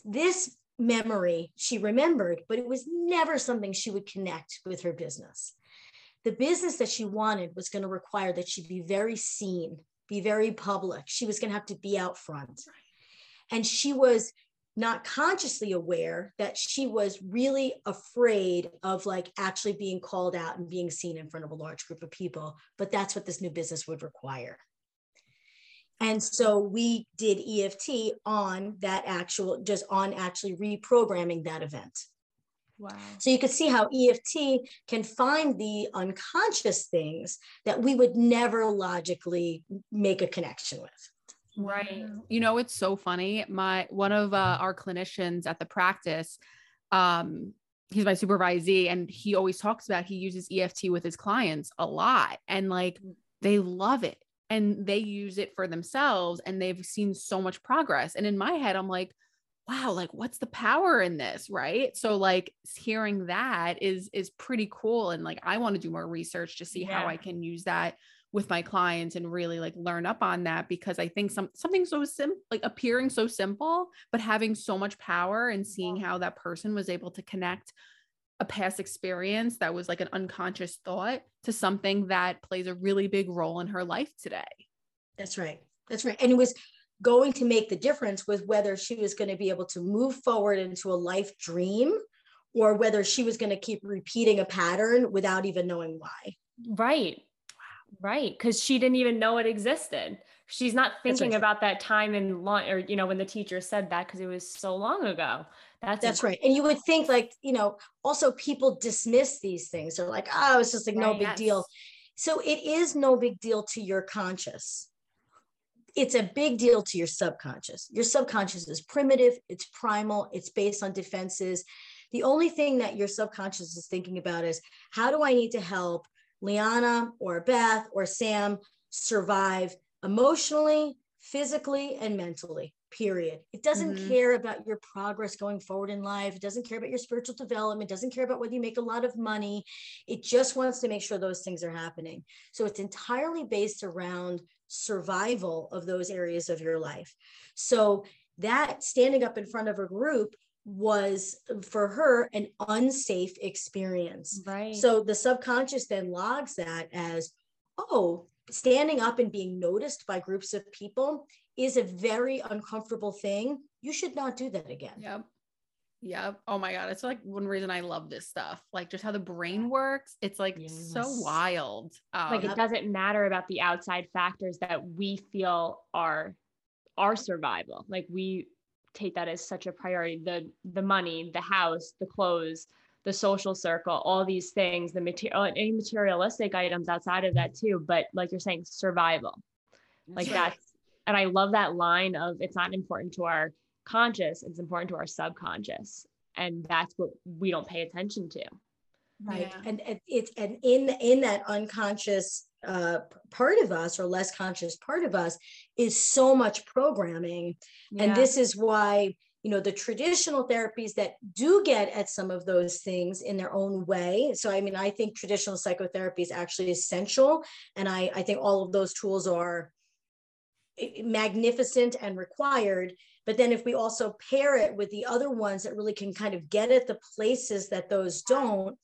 D: this memory she remembered, but it was never something she would connect with her business. The business that she wanted was going to require that she be very seen, be very public. She was going to have to be out front. And she was not consciously aware that she was really afraid of like actually being called out and being seen in front of a large group of people. But that's what this new business would require. And so we did EFT on that actual, just on actually reprogramming that event. Wow. So you could see how EFT can find the unconscious things that we would never logically make a connection with.
A: Right. You know, it's so funny. My one of uh, our clinicians at the practice, um, he's my supervisee, and he always talks about he uses EFT with his clients a lot, and like mm. they love it and they use it for themselves and they've seen so much progress. And in my head, I'm like, wow, like what's the power in this? Right. So like hearing that is is pretty cool. And like I want to do more research to see yeah. how I can use that with my clients and really like learn up on that because I think some something so simple like appearing so simple, but having so much power and seeing how that person was able to connect a past experience that was like an unconscious thought to something that plays a really big role in her life today.
D: That's right. That's right. And it was going to make the difference with whether she was going to be able to move forward into a life dream or whether she was going to keep repeating a pattern without even knowing why.
C: Right. Right. Because she didn't even know it existed. She's not thinking right. about that time in lunch or, you know, when the teacher said that because it was so long ago.
D: That's, That's right. And you would think like, you know, also people dismiss these things. They're like, oh, it's just like right, no big yes. deal. So it is no big deal to your conscious. It's a big deal to your subconscious. Your subconscious is primitive, it's primal, it's based on defenses. The only thing that your subconscious is thinking about is how do I need to help Liana or Beth or Sam survive emotionally, physically, and mentally period. It doesn't mm-hmm. care about your progress going forward in life. It doesn't care about your spiritual development. It doesn't care about whether you make a lot of money. It just wants to make sure those things are happening. So it's entirely based around survival of those areas of your life. So that standing up in front of a group was for her an unsafe experience.
C: Right.
D: So the subconscious then logs that as, oh, standing up and being noticed by groups of people is a very uncomfortable thing. You should not do that again.
A: Yep. Yep. Oh my God. It's like one reason I love this stuff. Like just how the brain works. It's like yes. so wild.
C: Um, like it doesn't matter about the outside factors that we feel are our survival. Like we take that as such a priority. The the money, the house, the clothes, the social circle, all these things, the material any materialistic items outside of that too. But like you're saying, survival. Like that's and I love that line of it's not important to our conscious, it's important to our subconscious. And that's what we don't pay attention to.
D: Right. Yeah. And it's and in in that unconscious uh, part of us or less conscious part of us is so much programming. Yeah. And this is why you know the traditional therapies that do get at some of those things in their own way so i mean i think traditional psychotherapy is actually essential and i i think all of those tools are magnificent and required but then if we also pair it with the other ones that really can kind of get at the places that those don't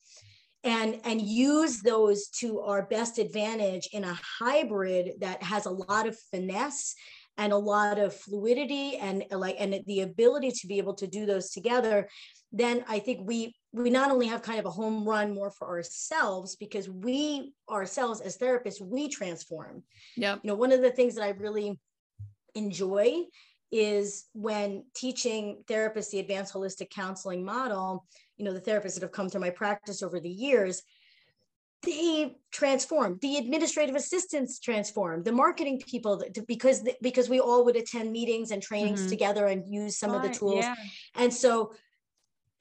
D: and and use those to our best advantage in a hybrid that has a lot of finesse and a lot of fluidity and like and the ability to be able to do those together then i think we we not only have kind of a home run more for ourselves because we ourselves as therapists we transform.
A: Yeah
D: you know one of the things that i really enjoy is when teaching therapists the advanced holistic counseling model you know the therapists that have come through my practice over the years they transform. The administrative assistants transform. The marketing people because because we all would attend meetings and trainings mm-hmm. together and use some of the tools. yeah. and so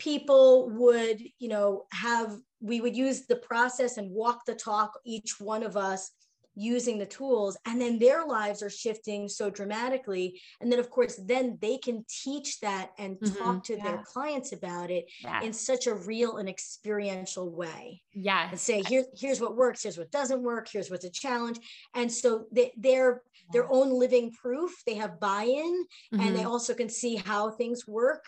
D: people would you know have we would use the process and walk the talk each one of us using the tools and then their lives are shifting so dramatically and then of course then they can teach that and
A: Mhm.
D: talk to
C: Yeah.
D: their clients about it
C: Yeah.
D: in such a real and experiential way Yeah.
C: and
D: say here, here's what works here's what doesn't work here's what's a challenge and so they, they're their own living proof they have buy-in and they
A: Mhm.
D: also can see how things work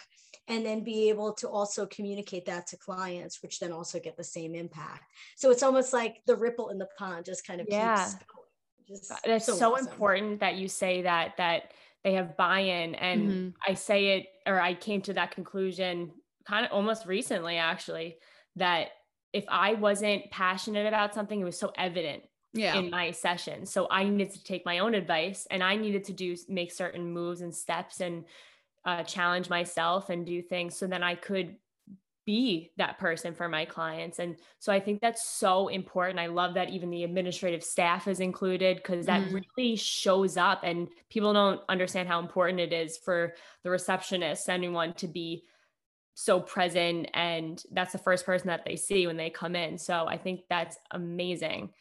D: and then be able to also communicate that to clients which then also get the same impact so it's almost like the ripple in the pond just kind of
C: Yeah.
D: keeps going. Just
C: That's so,
D: awesome.
C: important that you say that that they have buy-in and
A: Mhm.
C: I say it or I came to that conclusion kind of almost recently actually that if I wasn't passionate about something it was so evident
A: yeah.
C: in my session. So I needed to take my own advice and I needed to do make certain moves and steps and uh, challenge myself and do things so then I could be that person for my clients. And so I think that's so important. I love that even the administrative staff is included because that
A: Mhm.
C: really shows up and people don't understand how important it is for the receptionist, anyone to be so present and that's the first person that they see when they come in. So I think that's amazing.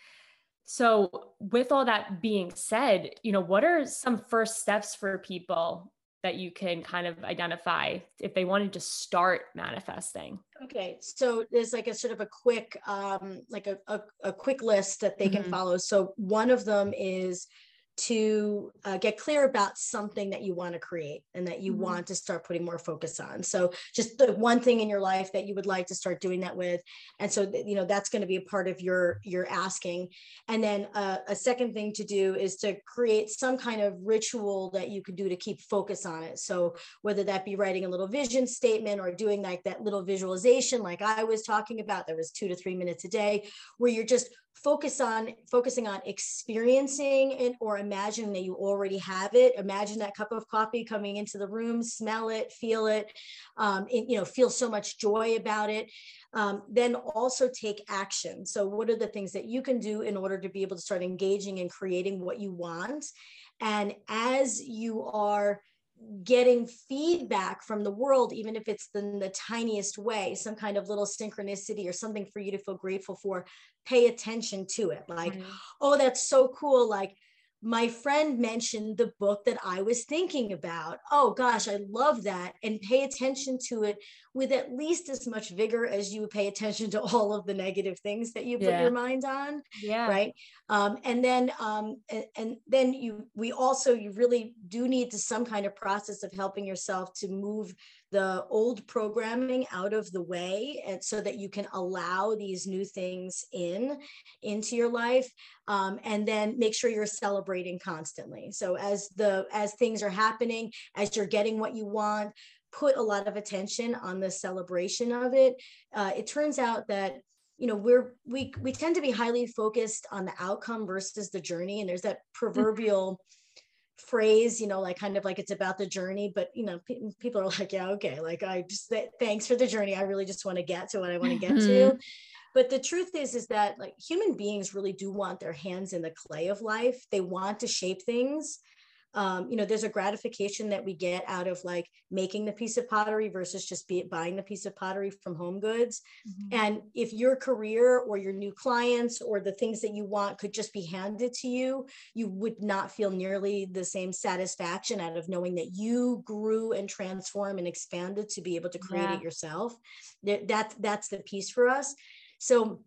C: So with all that being said, you know, what are some first steps for people that you can kind of identify if they wanted to start manifesting?
D: Okay, so there's like a sort of a quick, um, like a, a, a quick list that they can
A: Mhm.
D: follow. So one of them is to uh, get clear about something that you want to create and that you
C: Mhm.
D: want to start putting more focus on. So just the one thing in your life that you would like to start doing that with, and so you know that's going to be a part of your your asking. And then uh, a second thing to do is to create some kind of ritual that you can do to keep focus on it. So whether that be writing a little vision statement or doing like that little visualization like i was talking about that was two to three minutes a day where you're just focus on focusing on experiencing it or imagining that you already have it. Imagine that cup of coffee coming into the room smell it feel it um, it- you know feel so much joy about it. Um, then also take action. So what are the things that you can do in order to be able to start engaging and creating what you want? And as you are getting feedback from the world, even if it's in the tiniest way, some kind of little synchronicity or something for you to feel grateful for, pay attention to it. Like, oh, that's so cool. Like, my friend mentioned the book that I was thinking about. Oh gosh, I love that. And pay attention to it with at least as much vigor as you pay attention to all of the negative things that you put
C: Yeah.
D: your mind on
C: yeah.
D: right um, and then um, and, and then you we also you really do need to some kind of process of helping yourself to move the old programming out of the way and so that you can allow these new things in into your life um, and then make sure you're celebrating constantly. So as the as things are happening as you're getting what you want put a lot of attention on the celebration of it. Uh, it turns out that you know we're we we tend to be highly focused on the outcome versus the journey and there's that proverbial phrase you know like kind of like it's about the journey but you know pe- people are <laughs> like yeah okay like i just th- thanks for the journey i really just want to get to what i want to get to. Mm-hmm. But the truth is is that like human beings really do want their hands in the clay of life. They want to shape things um, you know there's a gratification that we get out of like making the piece of pottery versus just be, buying the piece of pottery from HomeGoods and if your career or your new clients or the things that you want could just be handed to you, you would not feel nearly the same satisfaction out of knowing that you grew and transformed and expanded to be able to create
C: Yeah.
D: it yourself. That, that that's the piece for us. So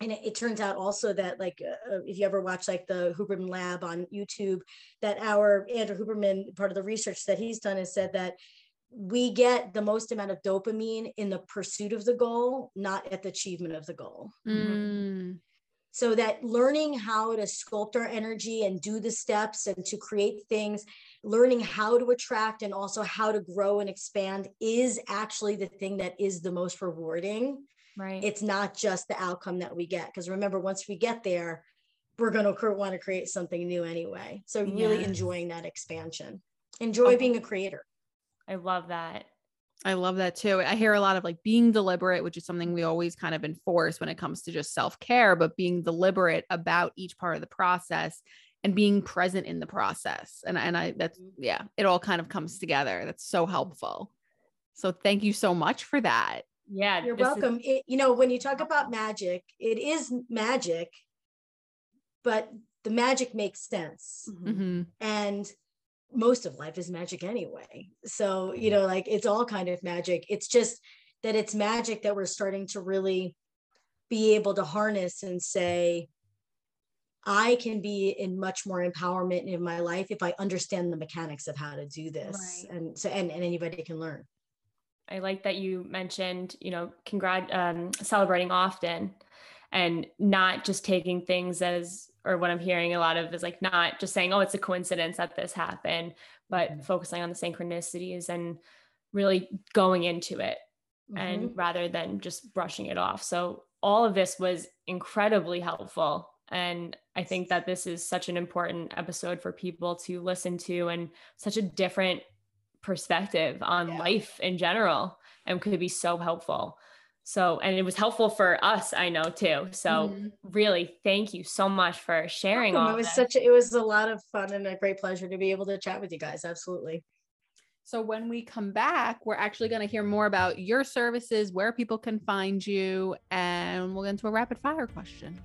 D: and it, it turns out also that like uh, uh, if you ever watch like the Huberman Lab on YouTube, that our Andrew Huberman part of the research that he's done has said that we get the most amount of dopamine in the pursuit of the goal, not at the achievement of the goal.
A: Mm.
D: So that learning how to sculpt our energy and do the steps and to create things, learning how to attract and also how to grow and expand is actually the thing that is the most rewarding.
C: Right.
D: It's not just the outcome that we get. Because remember, once we get there, we're going to want to create something new anyway. So really
C: Yes.
D: enjoying that expansion. Enjoy
C: Oh.
D: being a creator.
C: I love that.
A: I love that too. I hear a lot of like being deliberate, which is something we always kind of enforce when it comes to just self care, but being deliberate about each part of the process and being present in the process. And, and I, that's, mm-hmm. yeah, it all kind of comes together. That's so helpful. So thank you so much for that.
C: Yeah.
D: You're
C: this is-
D: welcome. It, you know, when you talk about magic, it is magic, but the magic makes sense.
A: Mhm.
D: And most of life is magic anyway. So, you know, like it's all kind of magic. It's just that it's magic that we're starting to really be able to harness and say, I can be in much more empowerment in my life if I understand the mechanics of how to do this.
C: Right.
D: And so, and, and anybody can learn.
C: I like that you mentioned, you know, congrat um, celebrating often and not just taking things as, or what I'm hearing a lot of is like not just saying, oh, it's a coincidence that this happened, but
D: Mhm.
C: focusing on the synchronicities and really going into it
D: Mhm.
C: and rather than just brushing it off. So all of this was incredibly helpful. And I think that this is such an important episode for people to listen to and such a different perspective on
A: Yeah.
C: life in general and could be so helpful. So, and it was helpful for us, I know too. So,
A: Mhm.
C: really, thank you so much for sharing all
D: it was
C: this.
D: such a, it was a lot of fun and a great pleasure to be able to chat with you guys. Absolutely.
A: So when we come back, we're actually going to hear more about your services, where people can find you, and we'll get into a rapid fire question.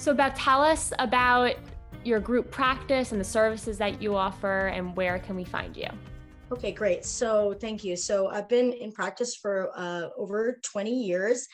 C: So, Beth, tell us about your group practice and the services that you offer, and where can we find you?
D: Okay, great. So thank you. So I've been in practice for uh, over 20 years.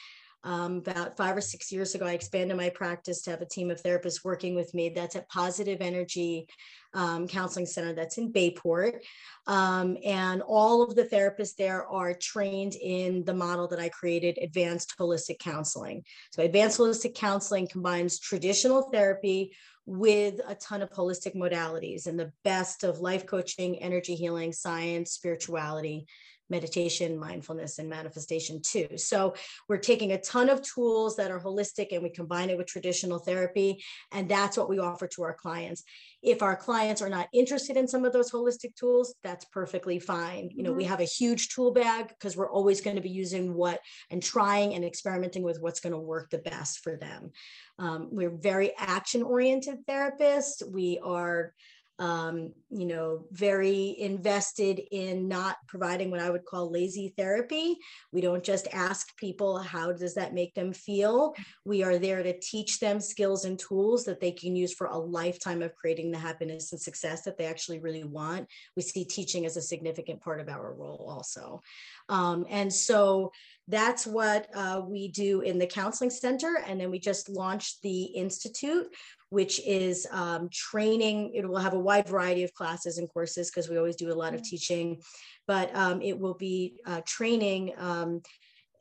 D: Um, about five or six years ago, I expanded my practice to have a team of therapists working with me. That's at Positive Energy um, Counseling Center that's in Bayport. Um, and all of the therapists there are trained in the model that I created, Advanced Holistic Counseling. So, Advanced Holistic Counseling combines traditional therapy with a ton of holistic modalities and the best of life coaching, energy healing, science, spirituality, meditation, mindfulness, and manifestation too. So we're taking a ton of tools that are holistic and we combine it with traditional therapy. And that's what we offer to our clients. If our clients are not interested in some of those holistic tools, that's perfectly fine. You know, we have a huge tool bag because we're always going to be using what and trying and experimenting with what's going to work the best for them. Um, we're very action oriented therapists. We are um, you know, very invested in not providing what I would call lazy therapy. We don't just ask people, how does that make them feel? We are there to teach them skills and tools that they can use for a lifetime of creating the happiness and success that they actually really want. We see teaching as a significant part of our role also. Um, and so that's what uh, we do in the counseling center. And then we just launched the Institute, which is um, training. It will have a wide variety of classes and courses because we always do a lot of teaching, but um, it will be uh, training um,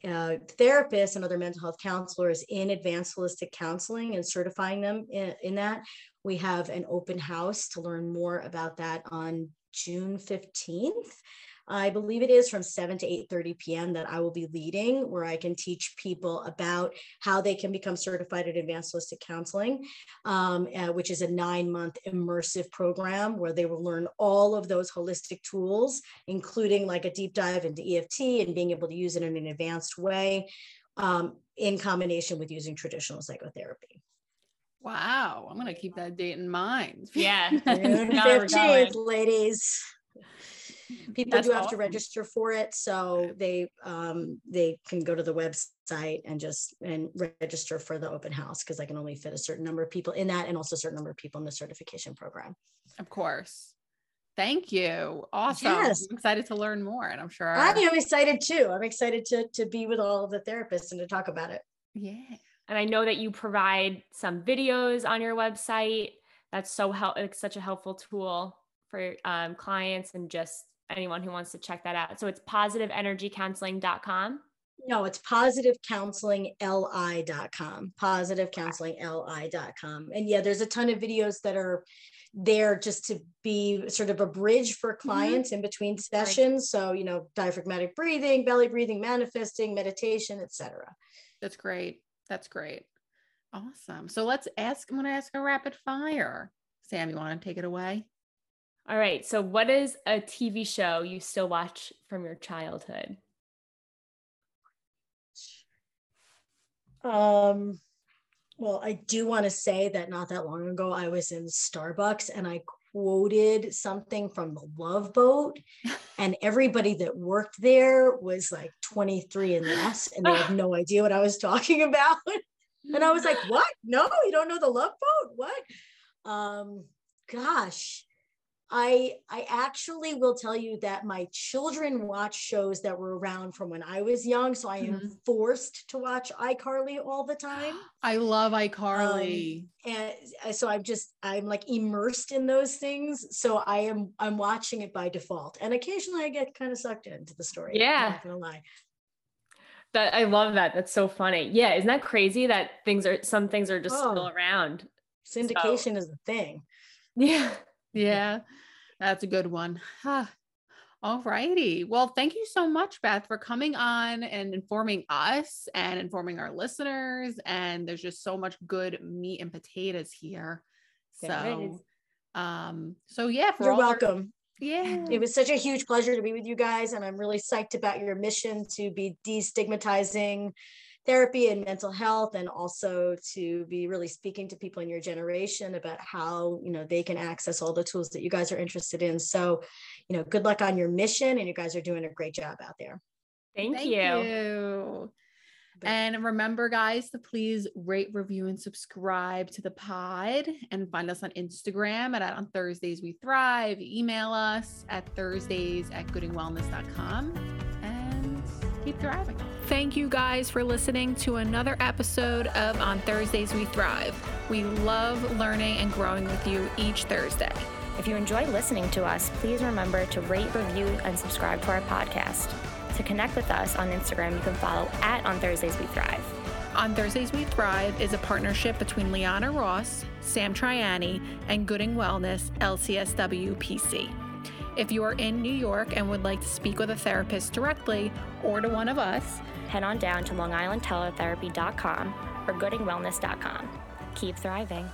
D: uh, therapists and other mental health counselors in advanced holistic counseling and certifying them in, in that. We have an open house to learn more about that on June 15th. I believe it is from 7 to 8:30 p.m. that I will be leading, where I can teach people about how they can become certified in advanced holistic counseling, um, uh, which is a nine-month immersive program where they will learn all of those holistic tools, including like a deep dive into EFT and being able to use it in an advanced way, um, in combination with using traditional psychotherapy.
A: Wow, I'm gonna keep that date in mind.
C: Yeah.
D: June <laughs> <laughs>
C: Now we're going.
D: 15th, ladies. People
A: That's
D: do have to register for it, so they um they can go to the website and just and register for the open house because I can only fit a certain number of people in that and also a certain number of people in the certification program.
A: Of course. Thank you. Awesome.
D: Yes.
A: I'm excited to learn more, and I'm sure.
D: I am excited too. I'm excited to to be with all of the therapists and to talk about it.
A: yeah.
C: And I know that you provide some videos on your website. That's so help. It's such a helpful tool for um, clients and just anyone who wants to check that out. So it's positiveenergycounseling.com.
D: No, it's positivecounselingli.com. Positivecounselingli.com. And yeah, there's a ton of videos that are there just to be sort of a bridge for
A: Mm-hmm.
D: clients in between sessions. So, you know, diaphragmatic breathing, belly breathing, manifesting, meditation, etc.
A: That's great. That's great. Awesome. So let's ask. I'm going to ask a rapid fire. Sam, you want to take it away?
C: All right. So, what is a TV show you still watch from your childhood?
D: Um, well, I do want to say that not that long ago, I was in Starbucks and I quoted something from the Love Boat, <laughs> and everybody that worked there was like 23 and less, and they had no idea what I was talking about. <laughs> and I was like, "What? No, you don't know the Love Boat? What?" Um, gosh. I I actually will tell you that my children watch shows that were around from when I was young, so I am
A: Mhm.
D: forced to watch iCarly all the time. <gasps>
A: I love iCarly.
D: and uh, so I'm just I'm like immersed in those things. So I am I'm watching it by default, and occasionally I get kind of sucked into the story.
C: Yeah, I'm
D: not gonna lie.
C: That I love that. That's so funny. Yeah, isn't that crazy that things are some things are just still
D: Oh.
C: around?
D: Syndication is the thing. <laughs>
C: Yeah.
A: Yeah, that's a good one. All righty. Well, thank you so much, Beth, for coming on and informing us and informing our listeners. And there's just so much good meat and potatoes here. So, um, so yeah, for
D: You're
A: all our-
D: welcome.
A: yeah.
D: It was such a huge pleasure to be with you guys, and I'm really psyched about your mission to be destigmatizing therapy and mental health, and also to be really speaking to people in your generation about how you know they can access all the tools that you guys are interested in. So, you know, good luck on your mission, and you guys are doing a great job out there.
C: Thank, you.
A: you. And remember, guys, to please rate, review, and subscribe to the pod and find us on Instagram at on Thursdays We Thrive. Email us at Thursdays at goodingwellness.com and keep thriving. Thank you guys for listening to another episode of On Thursdays We Thrive. We love learning and growing with you each Thursday.
B: If you enjoy listening to us, please remember to rate, review, and subscribe to our podcast. To connect with us on Instagram, you can follow at On Thursdays We Thrive.
A: On Thursdays We Thrive is a partnership between Liana Ross, Sam Triani, and Gooding Wellness LCSW PC. If you are in New York and would like to speak with a therapist directly or to one of us,
B: Head on down to LongIslandTeletherapy.com or GoodingWellness.com. Keep thriving.